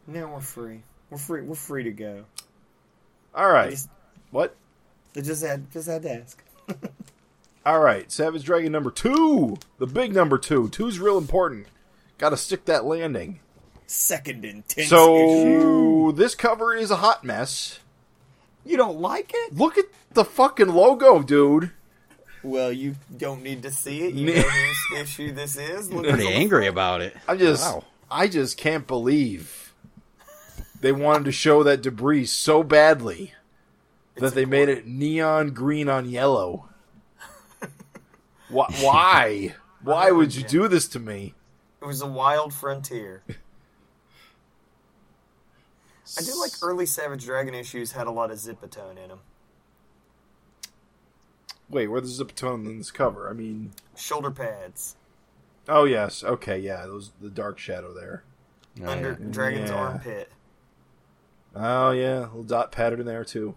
now we're free. We're free. We're free to go. All I just, what? I just had just had to ask. [laughs] All right, Savage Dragon number two, the big number two. Two's real important. Got to stick that landing. Second intense issue. So this cover is a hot mess. You don't like it? Look at the fucking logo, dude. Well, you don't need to see it. You [laughs] know whose issue this is. Look Pretty at the- angry about it. I just, Wow. I just can't believe they wanted to show that debris so badly that they made it neon green on yellow. [laughs] Why? Why? Why would you do this to me? It was a wild frontier. [laughs] I do like early Savage Dragon issues had a lot of zipatone in them. Wait, where the zipatone in this cover? I mean, Shoulder pads oh yes, okay, yeah, those the dark shadow there. Oh, under yeah. Dragon's Yeah. armpit. Oh yeah, little dot pattern in there too.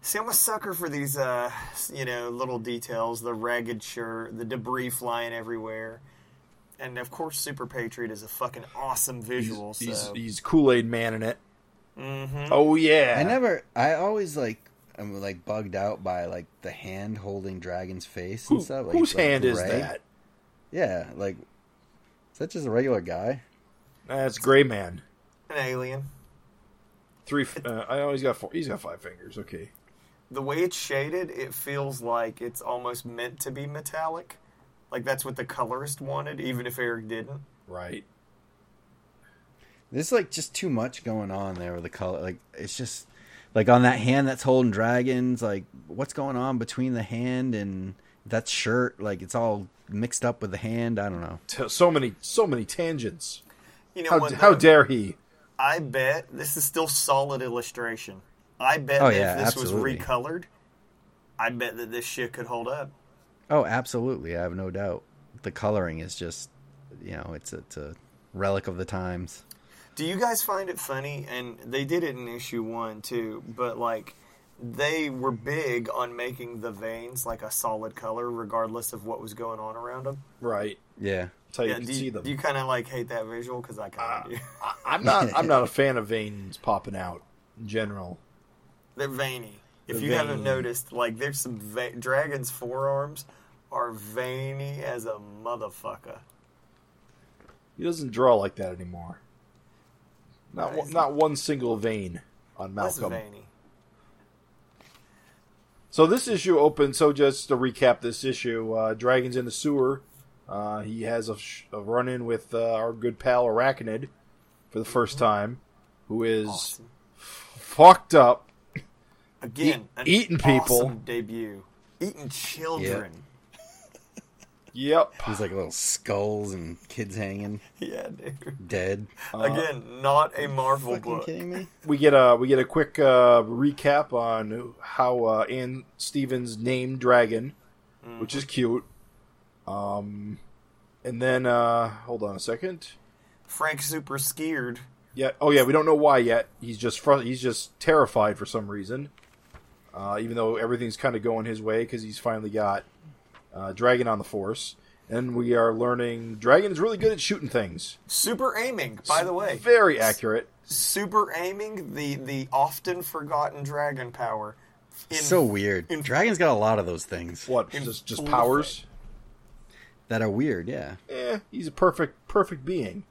See, I'm a sucker for these, uh, you know, little details. The ragged shirt, the debris flying everywhere, and of course, Super Patriot is a fucking awesome visual. He's, so, he's Kool Aid Man in it. Mhm. Oh yeah, I never. I always like. I'm like bugged out by like the hand holding Dragon's face and Who, stuff. Like, whose like hand is that? Yeah, like is that just a regular guy? That's Gray Man. an alien. Three. Uh, I always got four. He's got five fingers. Okay. The way it's shaded, it feels like it's almost meant to be metallic. Like that's what the colorist wanted, even if Eric didn't. Right. There's like just too much going on there with the color. Like it's just like on that hand that's holding dragons. Like what's going on between the hand and that shirt? Like it's all mixed up with the hand. I don't know. So many, so many tangents. You know How, what? how dare he? I bet this is still solid illustration. I bet Oh, that yeah, if this absolutely. was recolored, I bet that this shit could hold up. Oh, absolutely. I have no doubt. The coloring is just, you know, it's a, it's a relic of the times. Do you guys find it funny? And they did it in issue one too, but like they were big on making the veins like a solid color, regardless of what was going on around them. Right. Yeah. That's how you can do see you, them. do you kind of like hate that visual? Because I kind of do. I, I'm not. I'm not a [laughs] fan of veins popping out in general. They're veiny. If They're you haven't noticed, like there's some va- dragons' forearms are veiny as a motherfucker. He doesn't draw like that anymore. Not one, not one single vein on Malcolm. veiny. So this issue opens. So just to recap this issue, uh, Dragon's in the sewer. Uh, he has a, sh- a run-in with uh, our good pal Arachnid, for the first time, who is Awesome. fucked up. Again, Eat- an eating people. awesome debut. Eating children. [laughs] Yep. he's like little skulls and kids hanging [laughs] Yeah, dude. dead. Again, not a Marvel Fucking book. kidding me? [laughs] We get a we get a quick uh, recap on how uh, Anne Stevens named Dragon, which is cute. Um, and then uh, hold on a second. Frank super scared. Yeah. Oh yeah. We don't know why yet. He's just fr- he's just terrified for some reason. Uh, even though everything's kind of going his way because he's finally got uh, Dragon on the Force, and we are learning Dragon is really good at shooting things. Super aiming, by the way. Very accurate. Super aiming, the the often forgotten dragon power. In, so weird. in- Dragon's got a lot of those things What? In Just just full powers. That are weird. Yeah. Eh, he's a perfect perfect being.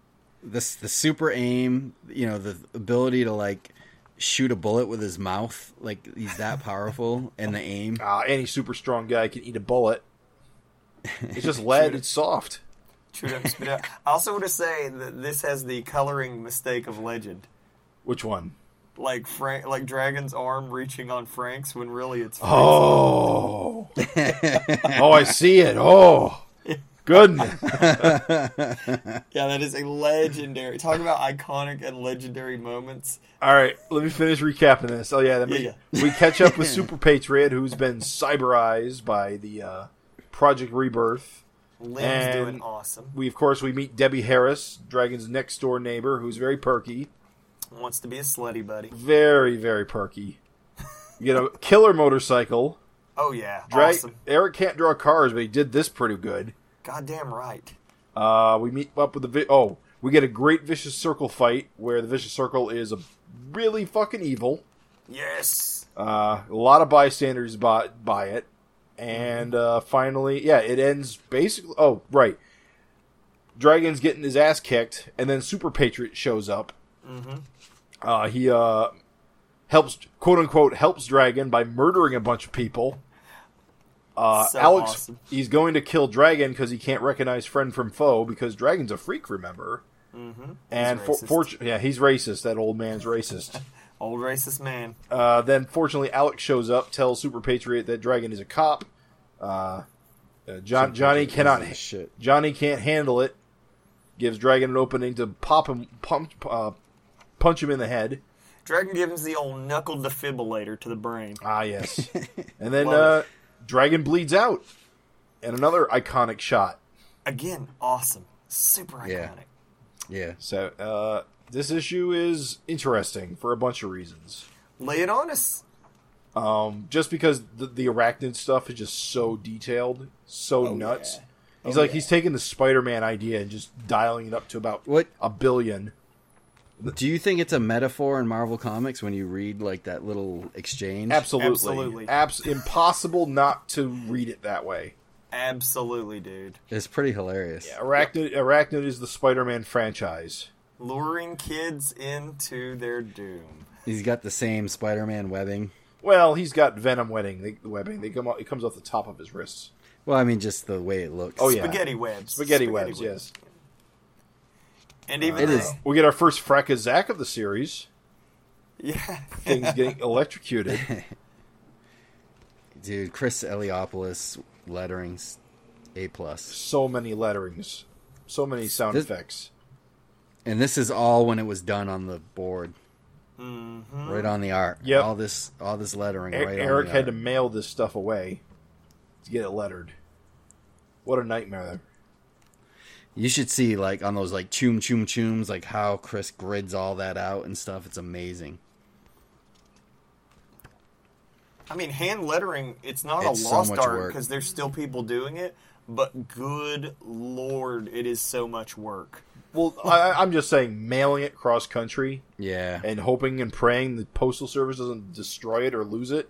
This the super aim. You know the ability to like shoot a bullet with his mouth. Like he's that powerful, and the aim. Uh, any super strong guy can eat a bullet. [laughs] It's just lead. It's soft. Shoot up, spit out. I also want to say that this has the coloring mistake of legend. Which one? Like Frank, like Dragon's arm reaching on Frank's when really it's Frank's. Oh. [laughs] oh, I see it. Oh, goodness. [laughs] Yeah, that is a legendary. Talk about iconic and legendary moments. All right, let me finish recapping this. Oh yeah, then we, Yeah, we catch up with [laughs] Super Patriot, who's been cyberized by the uh, Project Rebirth. Lynn's And- doing awesome. We of course we meet Debbie Harris, Dragon's next door neighbor, who's very perky, Wants to be a slutty buddy. very very perky. You get a killer motorcycle. Oh yeah, Dra- awesome. Eric can't draw cars, but he did this pretty good. Goddamn right. Uh, we meet up with the vi- oh, we get a great vicious circle fight where the vicious circle is a really fucking evil. Yes. Uh, a lot of bystanders buy, buy it, and uh, finally, yeah, it ends basically. Oh, right. Dragon's getting his ass kicked, and then Super Patriot shows up. Mm-hmm. Uh, he uh, helps, quote unquote, helps Dragon by murdering a bunch of people. Uh, So Alex, awesome. he's going to kill Dragon because he can't recognize friend from foe because Dragon's a freak, remember? Mm-hmm. And for, racist. fortu- yeah, he's racist. That old man's racist. [laughs] Old racist man. Uh, then, fortunately, Alex shows up, tells Super Patriot that Dragon is a cop. Uh, uh, John, Johnny cannot. shit. Johnny can't handle it. Gives Dragon an opening to pop him, pump, uh, punch him in the head. Dragon gives the old knuckle defibrillator to the brain. Ah, yes. [laughs] and then Love uh, Dragon bleeds out, and another iconic shot. Again, awesome. Super iconic. Yeah. Yeah. So uh, this issue is interesting for a bunch of reasons. Lay it on us. Um, just because the, the arachnid stuff is just so detailed, so Oh, nuts. yeah. He's Oh, like yeah. he's taking the Spider-Man idea and just dialing it up to about What- a billion. Do you think it's a metaphor in Marvel Comics when you read like that little exchange? Absolutely, Absolutely. Abs- impossible not to read it that way. Absolutely, dude. It's pretty hilarious. Arachnid, Arachnid is the Spider-Man franchise. Luring kids into their doom. He's got the same Spider-Man webbing. Well, he's got Venom webbing. They, webbing. They come. Out, it comes off the top of his wrists. Well, I mean, just the way it looks. Oh, yeah. Spaghetti webs. Spaghetti, webs. Yes. And even It though- is- We get our first Fracazak of the series. Yeah. Things getting [laughs] electrocuted. [laughs] dude. Chris Eliopoulos letterings, a plus. So many letterings. So many sound This- effects. And this is all when it was done on the board, Mm-hmm. right on the art. Yep. All this, all this lettering. E- right Eric on the had to mail this stuff away to get it lettered. What a nightmare! You should see like on those like choom choom chooms, like how Chris grids all that out and stuff. It's amazing. I mean, hand lettering, it's not It's a so lost much art because there's still people doing it, but good lord, it is so much work. Well, I, I'm just saying, mailing it cross country Yeah. and hoping and praying the postal service doesn't destroy it or lose it.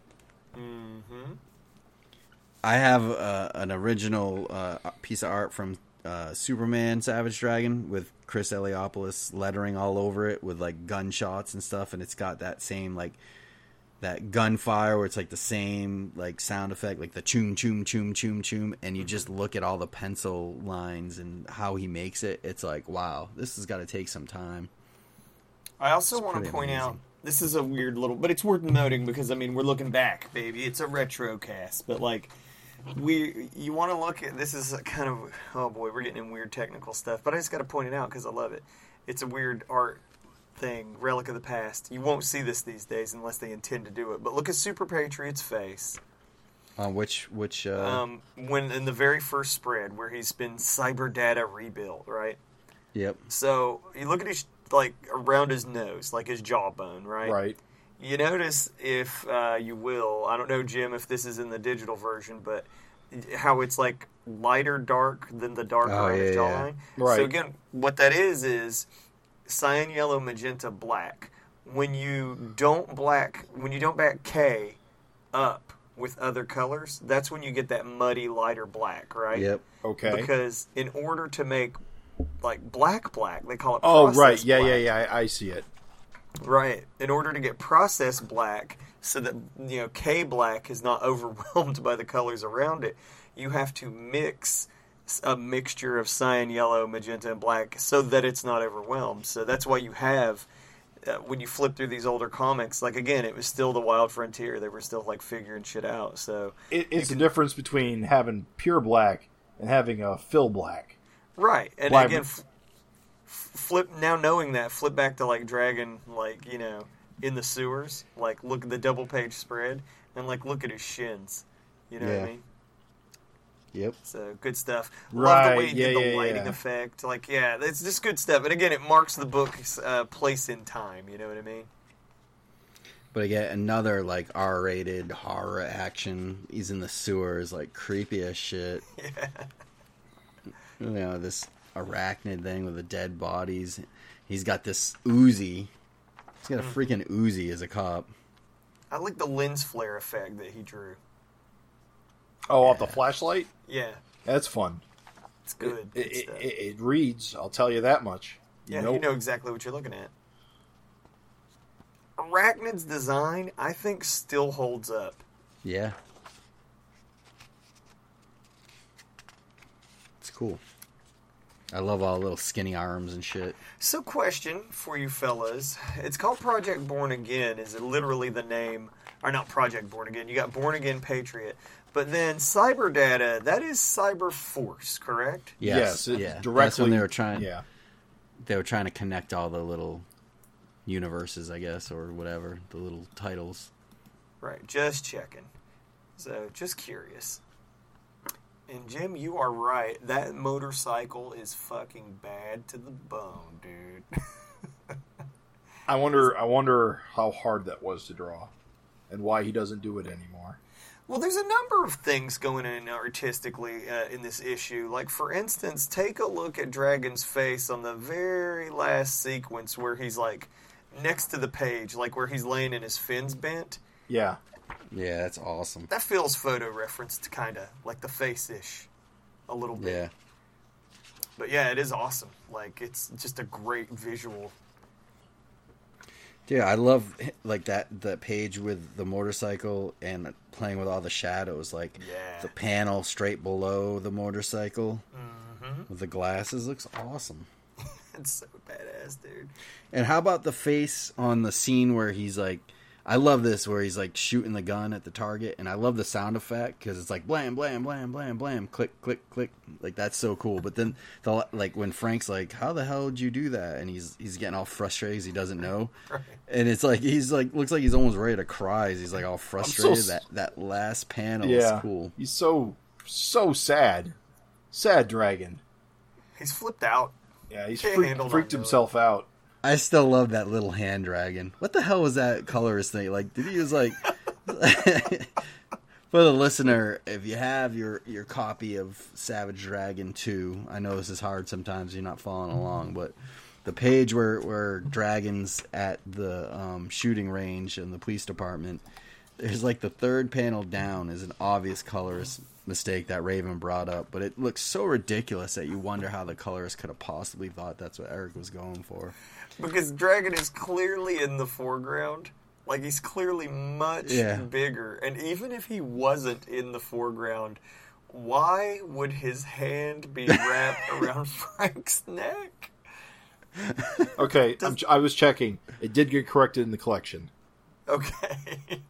I have uh, an original uh, piece of art from uh, Superman Savage Dragon with Chris Eliopoulos lettering all over it with like gunshots and stuff, and it's got that same like that gunfire where it's like the same like sound effect, like the choom choom choom choom choom, and you just look at all the pencil lines and how he makes it. It's like wow, this has got to take some time. I also It's want to point amazing. out this is a weird little, but it's worth noting because I mean we're looking back, baby. It's a retro cast, but like we, you want to look at this is a kind of oh boy, we're getting in weird technical stuff, but I just got to point it out because I love it. It's a weird art thing, relic of the past. You won't see this these days unless they intend to do it. But look at Super Patriot's face. On which which uh, Um, when in the very first spread where he's been cyber data rebuilt, right? yep. So you look at his like around his nose, like his jawbone, right? Right. You notice, if uh, you will, I don't know, Jim, if this is in the digital version, but how it's like lighter dark than the dark Oh, around his yeah, yeah. jawline. Right. So again, what that is is cyan, yellow, magenta, black. When you don't black, when you don't back K up with other colors, that's when you get that muddy, lighter black, right? Yep. Okay. Because in order to make like black black, they call it. oh, right. processed Yeah, yeah, yeah. I, I see it. Right. In order to get processed black, so that you know K black is not [laughs] overwhelmed by the colors around it, you have to mix a mixture of cyan, yellow, magenta, and black so that it's not overwhelmed. So that's why you have. Uh, when you flip through these older comics, like again, it was still the Wild Frontier. They were still like figuring shit out. So it it's the difference between having pure black and having a fill black. Right, and Why- again, f- flip now knowing that, flip back to like Dragon, like you know, in the sewers, like look at the double page spread, and like look at his shins. You know what I mean? Yep. So good stuff. Love the way Right, he did yeah, the yeah, lighting yeah. effect. Like, yeah, it's just good stuff. And again, it marks the book's uh, place in time. You know what I mean? But again, another like R-rated horror action. He's in the sewers, like creepy as shit. [laughs] Yeah. You know this arachnid thing with the dead bodies. He's got this Uzi. He's got a Hmm. freaking Uzi as a cop. I like the lens flare effect that he drew. Oh, off the flashlight? Yeah, That's fun. it's good. good It, it, stuff. it, it reads, I'll tell you that much. You Yeah, know, you know exactly what you're looking at. Arachnid's design, I think, still holds up. Yeah. It's cool. I love all the little skinny arms and shit. So, question for you fellas: It's called Project Born Again. Is it literally the name, or not Project Born Again? You got Born Again Patriot, but then Cyber Data. That is Cyber Force, correct? Yes, it's yeah. directly. That's when they were trying. Yeah. They were trying to connect all the little universes, I guess, or whatever the little titles. Right. Just checking. So, just curious. And Jim, you are right. That motorcycle is fucking bad to the bone, dude. [laughs] I wonder. I wonder how hard that was to draw, and why he doesn't do it anymore. Well, there's a number of things going in artistically uh, in this issue. Like, for instance, take a look at Dragon's face on the very last sequence where he's like next to the page, like where he's laying in his fins bent. Yeah. Yeah, that's awesome. That feels photo referenced, kind of like the face ish, a little bit. Yeah. But yeah, it is awesome. Like, it's just a great visual. Yeah, I love like that the page with the motorcycle and playing with all the shadows. Like Yeah. the panel straight below the motorcycle Mm-hmm. with the glasses looks awesome. [laughs] It's so badass, dude. And how about the face on the scene where he's like, I love this where he's like shooting the gun at the target, and I love the sound effect because it's like blam blam blam blam blam, click click click, like that's so cool. But then the like when Frank's like, "How the hell did you do that?" and he's he's getting all frustrated 'cause he doesn't know, [laughs] Right. and it's like he's like looks like he's almost ready to cry. He's like all frustrated. s- that that last panel yeah. is cool. He's so so sad. Sad dragon. He's flipped out. Yeah, he's freaked, freaked himself out. I still love that little hand dragon. What the hell was that colorist thing? Like, did he use like [laughs] for the listener? If you have your your copy of Savage Dragon two, I know this is hard sometimes. You're not following along, but the page where where dragons at the um, shooting range in the police department. There's like the third panel down is an obvious colorist mistake that Raven brought up, but it looks so ridiculous that you wonder how the colorist could have possibly thought that's what Eric was going for. Because Dragon is clearly in the foreground. Like he's clearly much Yeah. bigger. And even if he wasn't in the foreground, why would his hand be wrapped [laughs] around [laughs] Frank's neck? Okay, I'm, I was checking. It did get corrected in the collection. Okay. [laughs]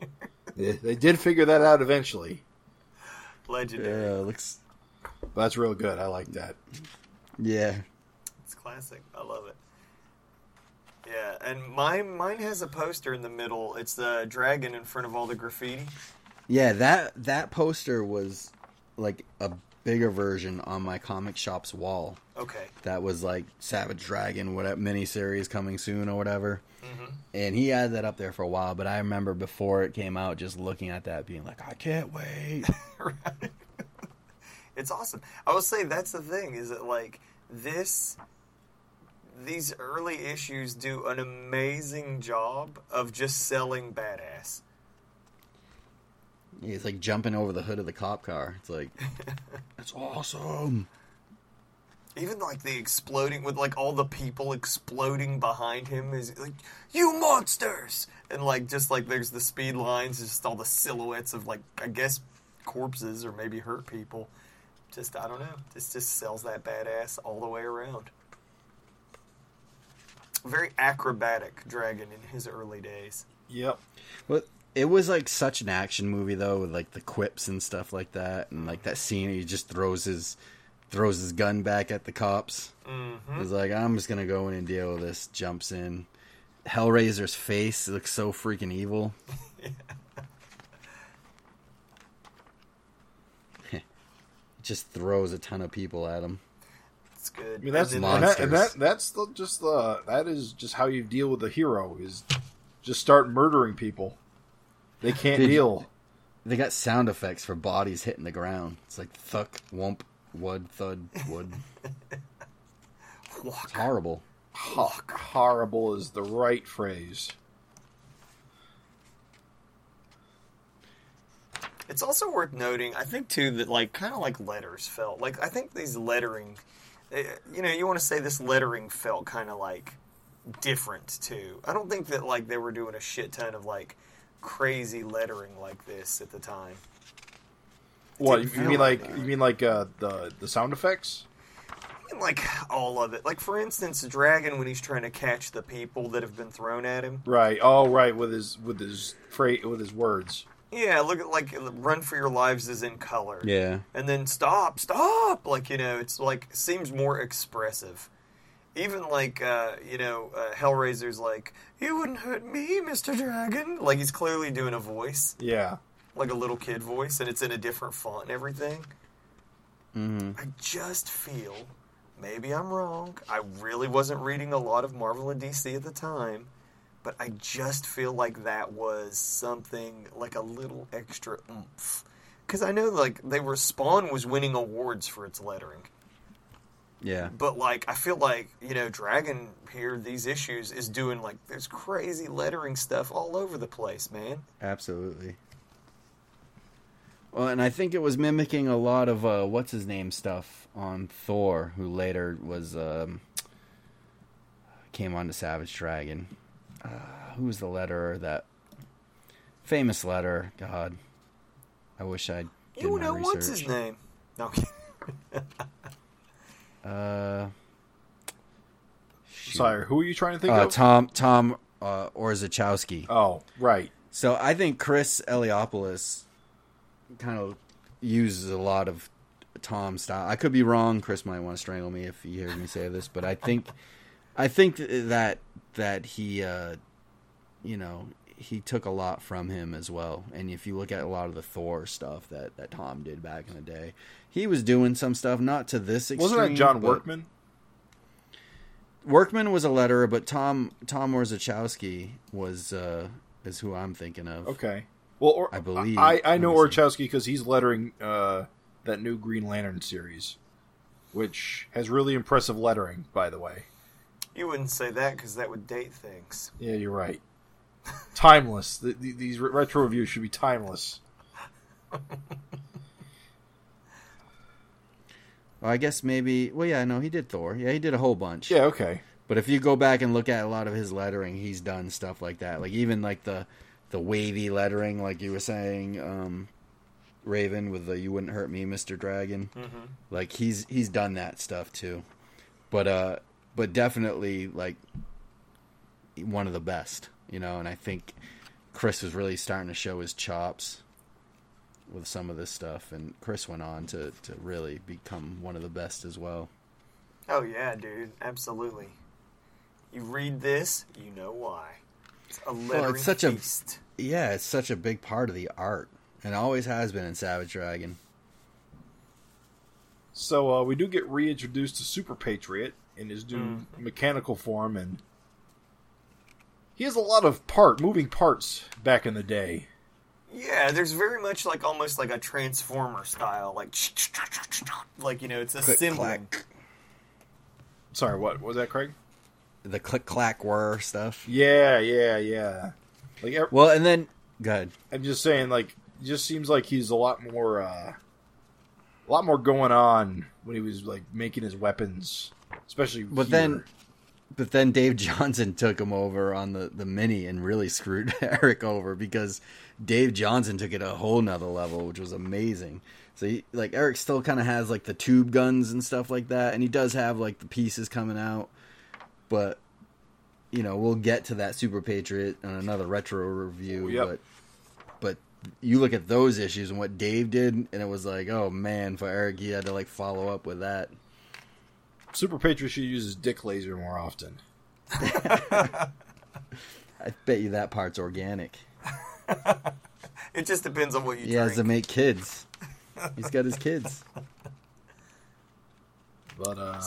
They, they did figure that out eventually. Legendary. Yeah, looks. That's real good. I like that. Yeah, It's classic. I love it. Yeah, and mine mine has a poster in the middle. It's the dragon in front of all the graffiti. yeah. That that poster was like a bigger version on my comic shop's wall. Okay. That was like Savage Dragon, whatever miniseries coming soon or whatever. Mm-hmm. And he had that up there for a while, but I remember before it came out, just looking at that, being like, I can't wait. [laughs] right. [laughs] It's awesome. I will say that's the thing is that like this these early issues do an amazing job of just selling badass. He's like jumping over the hood of the cop car. It's like, [laughs] that's awesome. Even like the exploding with like all the people exploding behind him is like you monsters and like just like there's the speed lines just all the silhouettes of like I guess corpses or maybe hurt people. Just I don't know. This just sells that badass all the way around. Very acrobatic dragon in his early days. Yep. But it was like such an action movie though, with like the quips and stuff like that, and like that scene he just throws his throws his gun back at the cops. Mm-hmm. He's like, I'm just gonna go in and deal with this. Jumps in. Hellraiser's face looks so freaking evil. [laughs] [laughs] just throws a ton of people at him. It's good. I mean that's And and that, and that that's the, just the that is just how you deal with a hero is just start murdering people. They can't Did- deal. They got sound effects for bodies hitting the ground. It's like thuck, wump, wud, thud, wud. It's horrible. Ho- horrible is the right phrase. It's also worth noting, I think too, that like kind of like letters felt like I think these lettering, you know, you want to say this lettering felt kind of like different too. I don't think that like they were doing a shit ton of like crazy lettering like this at the time. What you mean like like you mean like uh, the the sound effects? I mean, like all of it. Like for instance, the Dragon when he's trying to catch the people that have been thrown at him. Right. Oh, right. With his with his freight with his words. Yeah, look at like "Run for Your Lives" is in color. Yeah. and then stop, stop. Like you know, it's like seems more expressive. Even like uh, you know, uh, Hellraiser's like, "You wouldn't hurt me, Mister Dragon." Like he's clearly doing a voice, Yeah. like a little kid voice, and it's in a different font and everything. hmm I just feel, maybe I'm wrong. I really wasn't reading a lot of Marvel and DC at the time, but I just feel like that was something like a little extra oomph. Because I know like they were Spawn was winning awards for its lettering, Yeah. but like I feel like you know Dragon here these issues is doing like there's crazy lettering stuff all over the place, man. Absolutely. Well, and I think it was mimicking a lot of uh, what's his name stuff on Thor, who later was um, came on to Savage Dragon. Uh, who was the letterer that famous letter? God, I wish I did You my know research. what's his name? No, Uh, shoot. Sorry. Who are you trying to think uh, of? Tom Tom uh, Orzechowski. Oh, right. So I think Chris Eliopoulos kind of uses a lot of Tom style. I could be wrong. Chris might want to strangle me if he hears me say this, but I think I think that that he uh, you know he took a lot from him as well. And if you look at a lot of the Thor stuff that that Tom did back in the day, he was doing some stuff not to this extreme. Wasn't that John Workman? Workman was a letterer, but Tom Tom Orzechowski was uh, is who I'm thinking of. Okay. Well, or, I believe- I, I know let me see. Orchowski because he's lettering uh, that new Green Lantern series, which has really impressive lettering, by the way. You wouldn't say that because that would date things. Yeah, you're right. [laughs] timeless. The, the, these retro reviews should be timeless. [laughs] Well, I guess maybe. Well, yeah, no, he did Thor. Yeah, he did a whole bunch. Yeah. Okay. But if you go back and look at a lot of his lettering, he's done stuff like that. Like even like the the wavy lettering, like you were saying, um, Raven with the "You wouldn't hurt me, Mister Dragon." Mm-hmm. Like he's he's done that stuff too. But uh, but definitely like one of the best, you know. And I think Chris was really starting to show his chops with some of this stuff, and Chris went on to to really become one of the best as well. Oh yeah, dude, absolutely. You read this, you know why. It's a lettering such a- feast. Yeah, it's such a big part of the art, and always has been in Savage Dragon. So uh, we do get reintroduced to Super Patriot in his new mechanical form, and he has a lot of part moving parts back in the day. Yeah, there's very much like almost like a transformer style, like like you know, it's a assembling. clack. Sorry, what was that, Craig? The click clack whir stuff. Yeah, yeah, yeah. Like ev- Well, and then go ahead. I'm just saying, like, it just seems like he's a lot more, uh, a lot more going on when he was like making his weapons, especially. But here. then, but then Dave [laughs] Johnson took him over on the the mini and really screwed [laughs] Eric over because Dave Johnson took it a whole nother level, which was amazing. So he, like Eric still kind of has like the tube guns and stuff like that, and he does have like the pieces coming out, but. You know, we'll get to that Super Patriot on another retro review, Yep. but but you look at those issues and what Dave did, and it was like, oh man, for Eric, he had to like follow up with that. Super Patriot should use his dick laser more often. [laughs] I bet you that part's organic. [laughs] It just depends on what you He has to make kids. He's got his kids. [laughs] But uh,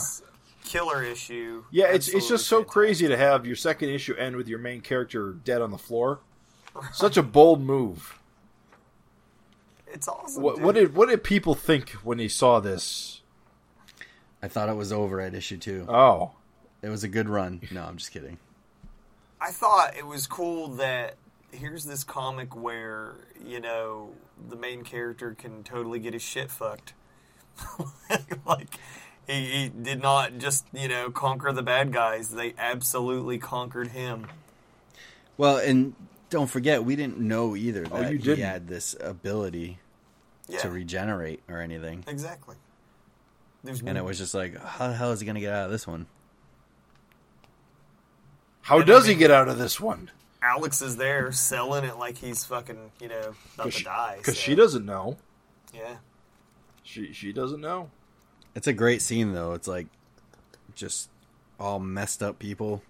Killer issue. yeah, it's it's just so crazy to have your second issue end with your main character dead on the floor. Such a bold move. It's awesome. What, dude. what did what did people think when they saw this? I thought it was over at issue two. Oh, It was a good run. No, I'm just kidding. I thought it was cool that here's this comic where you know the main character can totally get his shit fucked. [laughs] like he, he did not just you know conquer the bad guys; they absolutely conquered him. Well, and don't forget, we didn't know either Oh, that you he didn't. had this ability Yeah, to regenerate or anything. exactly. There's And it was just like, how the hell is he going to get out of this one? how And does I he get out of this one? Alex is there selling it like he's fucking you know about to die. Because so, she doesn't know. Yeah, She she doesn't know. It's a great scene, though. It's like just all messed up people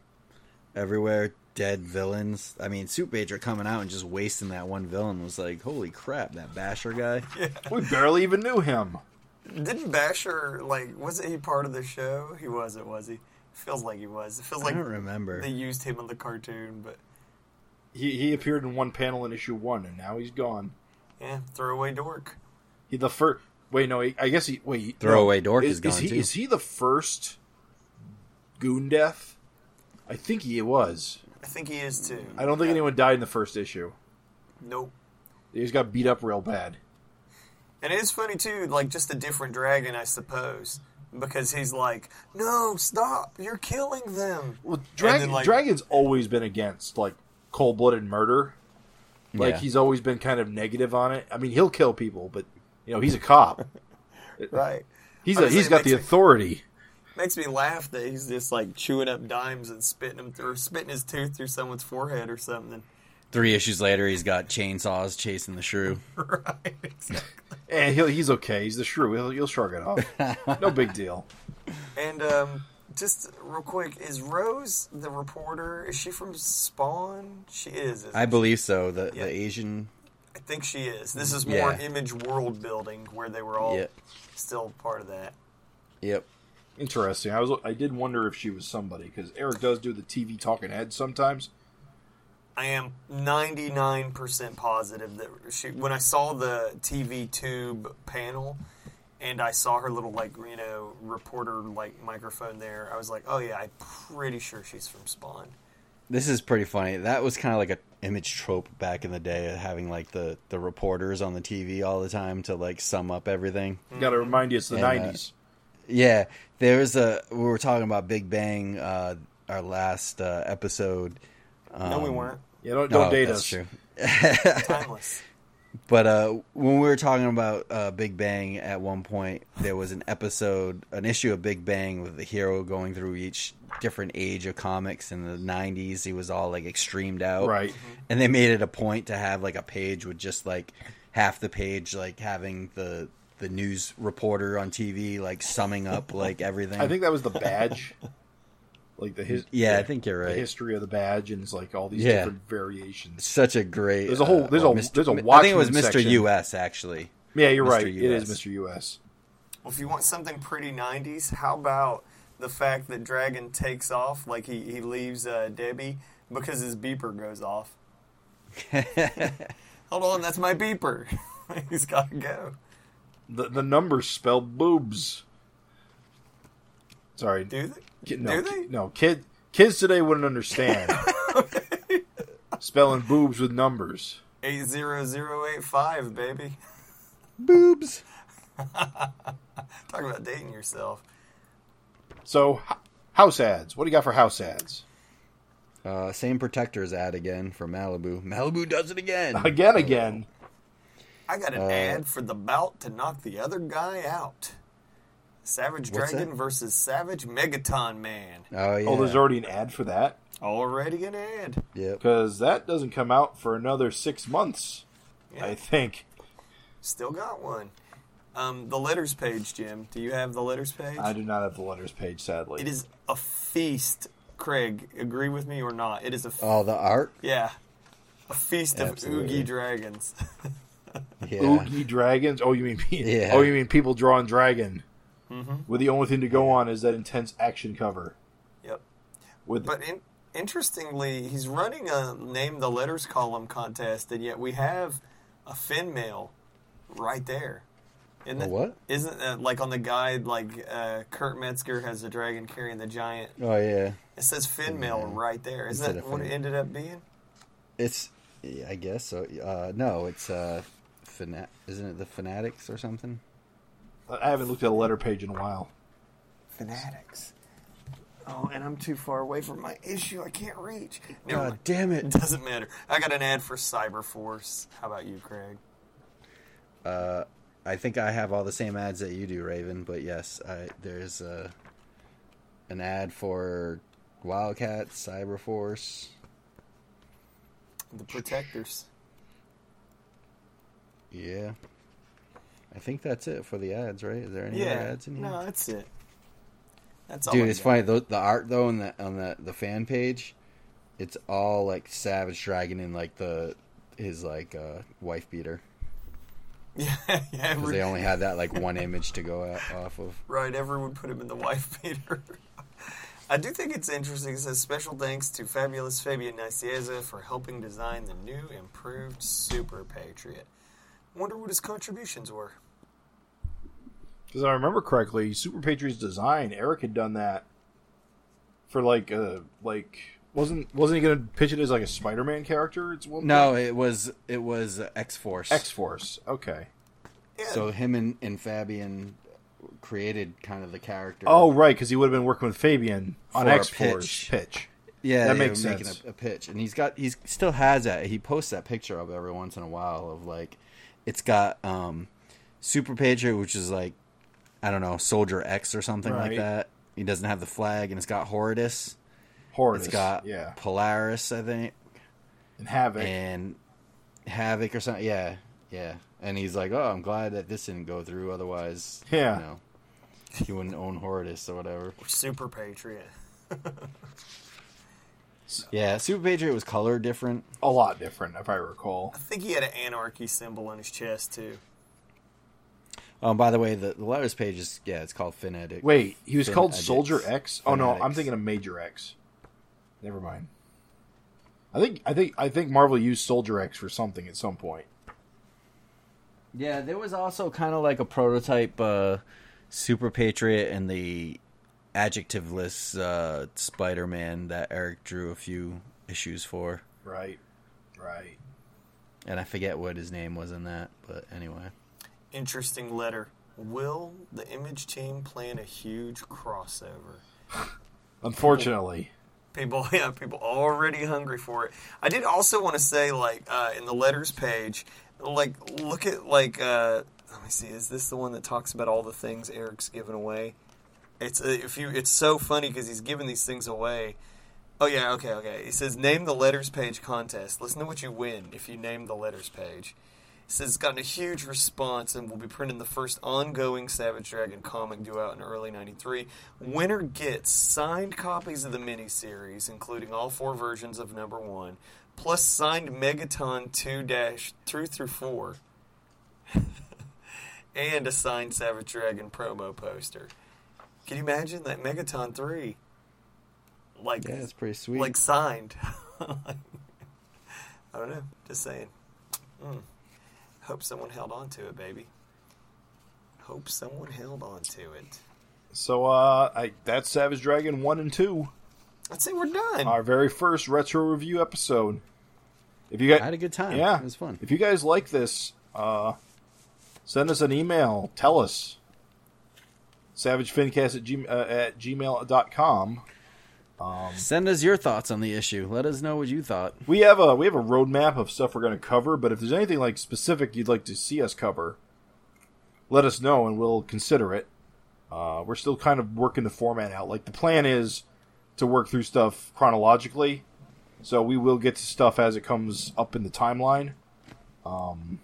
everywhere, dead villains. I mean, Soup Patriot coming out and just wasting that one villain was like, holy crap, that Basher guy. [laughs] We barely even knew him. Didn't Basher like wasn't he part of the show? He wasn't, was he? Feels like he was. It feels like. I like don't remember. they used him in the cartoon, but He he appeared in one panel in issue one, and now he's gone. yeah, throwaway dork. He the first. Wait, no. He, I guess he. Wait. he- Throwaway no, Dork is, is gone, he, too. Is he the first goon death? I think he was. I think he is too. I don't think anyone died in the first issue. Nope. He just got beat up real bad. And it is funny too, like just a different dragon, I suppose, because he's like, "No, stop! You're killing them." Well, Dragon, then, like- Dragon's always been against like cold blooded murder. Like Yeah. he's always been kind of negative on it. I mean, he'll kill people, but you know he's a cop. [laughs] Right. He's I a, was he's saying, got makes the me- authority. Makes me laugh that he's just like chewing up dimes and spitting them through, spitting his tooth through someone's forehead or something. Three issues later, he's got chainsaws chasing the shrew. [laughs] right. Exactly. [laughs] And he'll, he's okay. He's the shrew. He'll, he'll shrug it off. no big deal. And um, just real quick, is Rose the reporter? Is she from Spawn? She is. isn't I she? believe so. The Yeah. the Asian. I think she is. This is more Yeah. image world building where they were all Yep. still part of that. Yep. Interesting. I was I did wonder if she was somebody because Eric does do the TV talking head sometimes. I am 99% positive that she, when I saw the TV tube panel and I saw her little, like, you know, reporter, like, microphone there, I was like, oh, yeah, I'm pretty sure she's from Spawn. This is pretty funny. That was kind of like an image trope back in the day, of having like the the reporters on the TV all the time to like sum up everything. Got to remind you, it's the And, uh, nineties. Yeah, there was a. We were talking about Big Bang, uh, our last uh, episode. no, we um, weren't. Yeah, don't, don't oh, date that's us. true. Timeless. [laughs] But uh, when we were talking about uh, Big Bang at one point, there was an episode, an issue of Big Bang with the hero going through each different age of comics. In the '90s, he was all like extremed out, Right. And they made it a point to have like a page with just like half the page, like having the the news reporter on TV, like summing up like [laughs] everything. I think that was the badge. [laughs] like the his, Yeah, I think you're The right. history of the badge and it's like all these Yeah. different variations. such a great. There's a whole- uh, there's or a- Mr. there's a I think it was Watchmen Mr. section. US actually. Yeah, you're Mr. right. It is Mr. US. Well, if you want something pretty 90s, how about the fact that Dragon takes off, like he, he leaves uh, Debbie because his beeper goes off? [laughs] Hold on, that's my beeper. [laughs] He's got to go. The the numbers spell boobs. Sorry. Do they? Kid, no, they? ki- no, kid, kids today wouldn't understand. [laughs] Spelling boobs with numbers. 80085, baby. Boobs. [laughs] Talk about dating yourself. So, h- house ads. What do you got for house ads? Uh, same protectors ad again for Malibu. Malibu does it again. Again, again. I got an Uh, ad for the bout to knock the other guy out. Savage What's Dragon that? versus Savage Megaton Man. Oh yeah. Oh, there's already an ad for that Already an ad. Yep. because that doesn't come out for another six months. Yeah. I think. Still got one. Um, the letters page, Jim. Do you have the letters page? I do not have the letters page, sadly. It is a feast. Craig, agree with me or not? It is a f- Oh, the art. yeah, a feast of Absolutely. oogie dragons. [laughs] Yeah. Oogie dragons. Oh, you mean Yeah. oh, you mean people drawing dragon? Mm-hmm. With the only thing to go on is that intense action cover. yep. With But in, interestingly, he's running a name the letters column contest, and yet we have a fin mail right there. Isn't A it? what? Isn't uh, like on the guide? Like uh, Kurt Metzger has a dragon carrying the giant. Oh yeah. It says fin mail right there. Isn't Instead that what it ended up being? It's. yeah, I guess so. Uh, no, it's uh, fana- Isn't it the Fanatics or something? I haven't looked at a letter page in a while. Fanatics. Oh, and I'm too far away from my issue. I can't reach. Never God mind. damn It it! doesn't matter. I got an ad for Cyberforce. How about you, Craig? Uh, I think I have all the same ads that you do, Raven. But yes, I, there's uh, an ad for Wildcat, Cyberforce. The Protectors. Yeah. I think that's it for the ads, right? Is there any yeah. other ads in here? No, that's it. That's all. Dude, it's funny. The, the art though, on the on the the fan page, it's all like Savage Dragon in like the his like uh, wife beater [laughs] Yeah, yeah. because they only had that like [laughs] one image to go out, off of. right, everyone put him in the wife beater. [laughs] I do think it's interesting. It says special thanks to fabulous Fabian Nicieza for helping design the new improved Super Patriot. Wonder what his contributions were. Because I remember correctly, Super Patriot's design, Eric had done that for like uh like wasn't wasn't he gonna pitch it as like a Spider-Man character? It's one No, it was it was X Force. X Force. Okay. Yeah, So him and, and Fabian created kind of the character. Oh right, because he would have been working with Fabian on X Force pitch. pitch. yeah, that makes were making sense. A, a pitch, and he's got he's still has that. He posts that picture up every once in a while of like, it's got um, Super Patriot, which is like, I don't know, Soldier X or something like that. He doesn't have the flag, and it's got Horridus. Horridus. It's got yeah, Polaris, I think, and Havoc. and Havoc or something. Yeah, yeah. And he's like, "Oh, I'm glad that this didn't go through. Otherwise, Yeah. you know, he wouldn't own Horridus or whatever." Super Patriot. [laughs] Yeah, Super Patriot was color different. a lot different, if I recall. I think he had an anarchy symbol on his chest too. Um, by the way, the, the letters page is yeah, it's called Fanatic. Wait, he was called Fanatics. Soldier X. Oh no, I'm Fanatics. thinking of Major X. Never mind. I think I think I think Marvel used Soldier X for something at some point. Yeah, there was also kind of like a prototype uh, Super Patriot and the adjectiveless uh, Spider-Man that Eric drew a few issues for, Right. Right. and I forget what his name was in that, but anyway. Interesting letter. Will the Image team plan a huge crossover? Unfortunately. People, [laughs] yeah, people already hungry for it. I did also want to say, like uh, in the letters page, like look at like uh let me see is this the one that talks about all the things eric's given away it's uh, if you it's so funny because he's giving these things away oh yeah okay okay he says name the letters page contest listen to what you win if you name the letters page says it's gotten a huge response and will be printing the first ongoing savage dragon comic due out in early 93 winner gets signed copies of the miniseries including all four versions of number one plus signed Megaton 2 dash 2 through 4 [laughs] and a signed Savage Dragon promo poster. Can you imagine that Megaton 3 like Yeah, it's pretty sweet. like signed? [laughs] I don't know, just saying. Mm. Hope someone held on to it, baby. Hope someone held on to it. So uh, I that's Savage Dragon one and two, I'd say we're done. our very first retro review episode. If you guys, I had a good time. Yeah, it was fun. If you guys like this, uh, send us an email. Tell us. SavageFincast at, g- uh, at gmail.com. Send us your thoughts on the issue. Let us know what you thought. We have a we have a roadmap of stuff we're going to cover, but if there's anything like specific you'd like to see us cover, let us know and we'll consider it. Uh, we're still kind of working the format out. Like the plan is to work through stuff chronologically, so we will get to stuff as it comes up in the timeline. Um,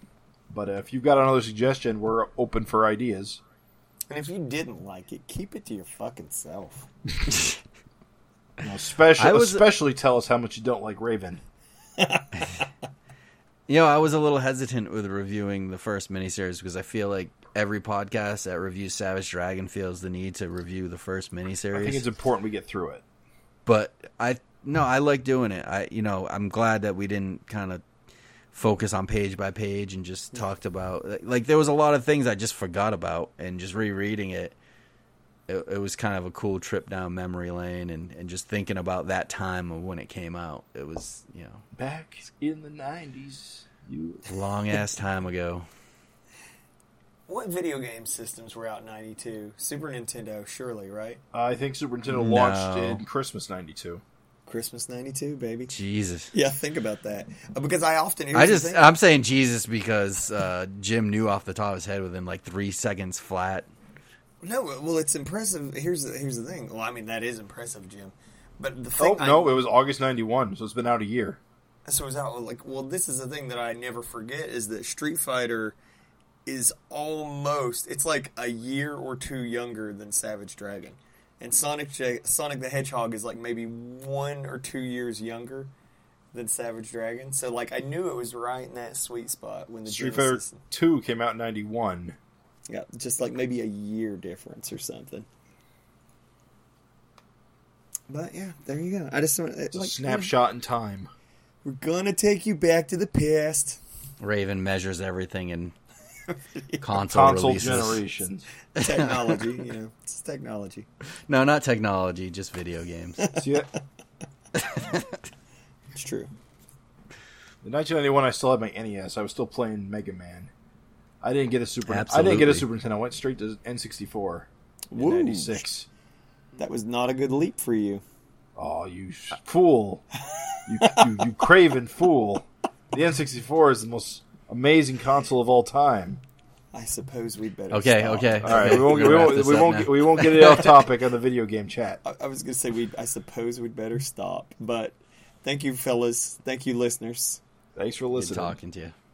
but if you've got another suggestion, we're open for ideas. and if you didn't like it, keep it to your fucking self. [laughs] Especially, was- especially tell us how much you don't like Raven. [laughs] You know, I was a little hesitant with reviewing the first miniseries because I feel like every podcast that reviews Savage Dragon feels the need to review the first miniseries. I think it's important we get through it. but I no, I like doing it. I you know, I'm glad that we didn't kind of focus on page by page and just talked about like there was a lot of things I just forgot about and just rereading it. It, it was kind of a cool trip down memory lane and, and just thinking about that time of when it came out. It was, you know, Back in the '90s, you long ass time ago. What video game systems were out in 92? Super Nintendo, surely, right? I think Super Nintendo No. launched in Christmas '92. Christmas 92, baby. Jesus. Yeah, think about that. Uh, Because I often here's I just I'm saying Jesus because uh, Jim knew off the top of his head within like three seconds flat. No, well, it's impressive. Here's the, here's the thing. Well, I mean, that is impressive, Jim. But the Oh I- no, it was August '91, so it's been out a year. so it was out like, well, this is the thing that I never forget is that Street Fighter is almost it's like a year or two younger than Savage Dragon, and Sonic Sonic the Hedgehog is like maybe one or two years younger than Savage Dragon. So like, I knew it was right in that sweet spot when the Street Fighter Two came out in '91. Yeah, just like maybe a year difference or something. But yeah, there you go. I just want It's a uh, like, snapshot in time. We're gonna take you back to the past. Raven measures everything in [laughs] console, Console releases. generations. Technology, you know, it's technology. No, not technology, just video games. [laughs] See, in It's true. In 1991, I still had my NES. I was still playing Mega Man. I didn't get a Super. I didn't get a Super Nintendo. I went straight to N64 in Woo. '96. That was not a good leap for you. Oh, you sh- fool! You, you you craven fool! The N64 is the most amazing console of all time. I suppose we'd better. Okay, stop. okay. All right, [laughs] we won't We'll we wrap won't we won't, get, we won't get it [laughs] off topic on the video game chat. I, I was gonna say we. I suppose we'd better stop. But thank you, fellas. Thank you, listeners. Thanks for Good listening. talking to you.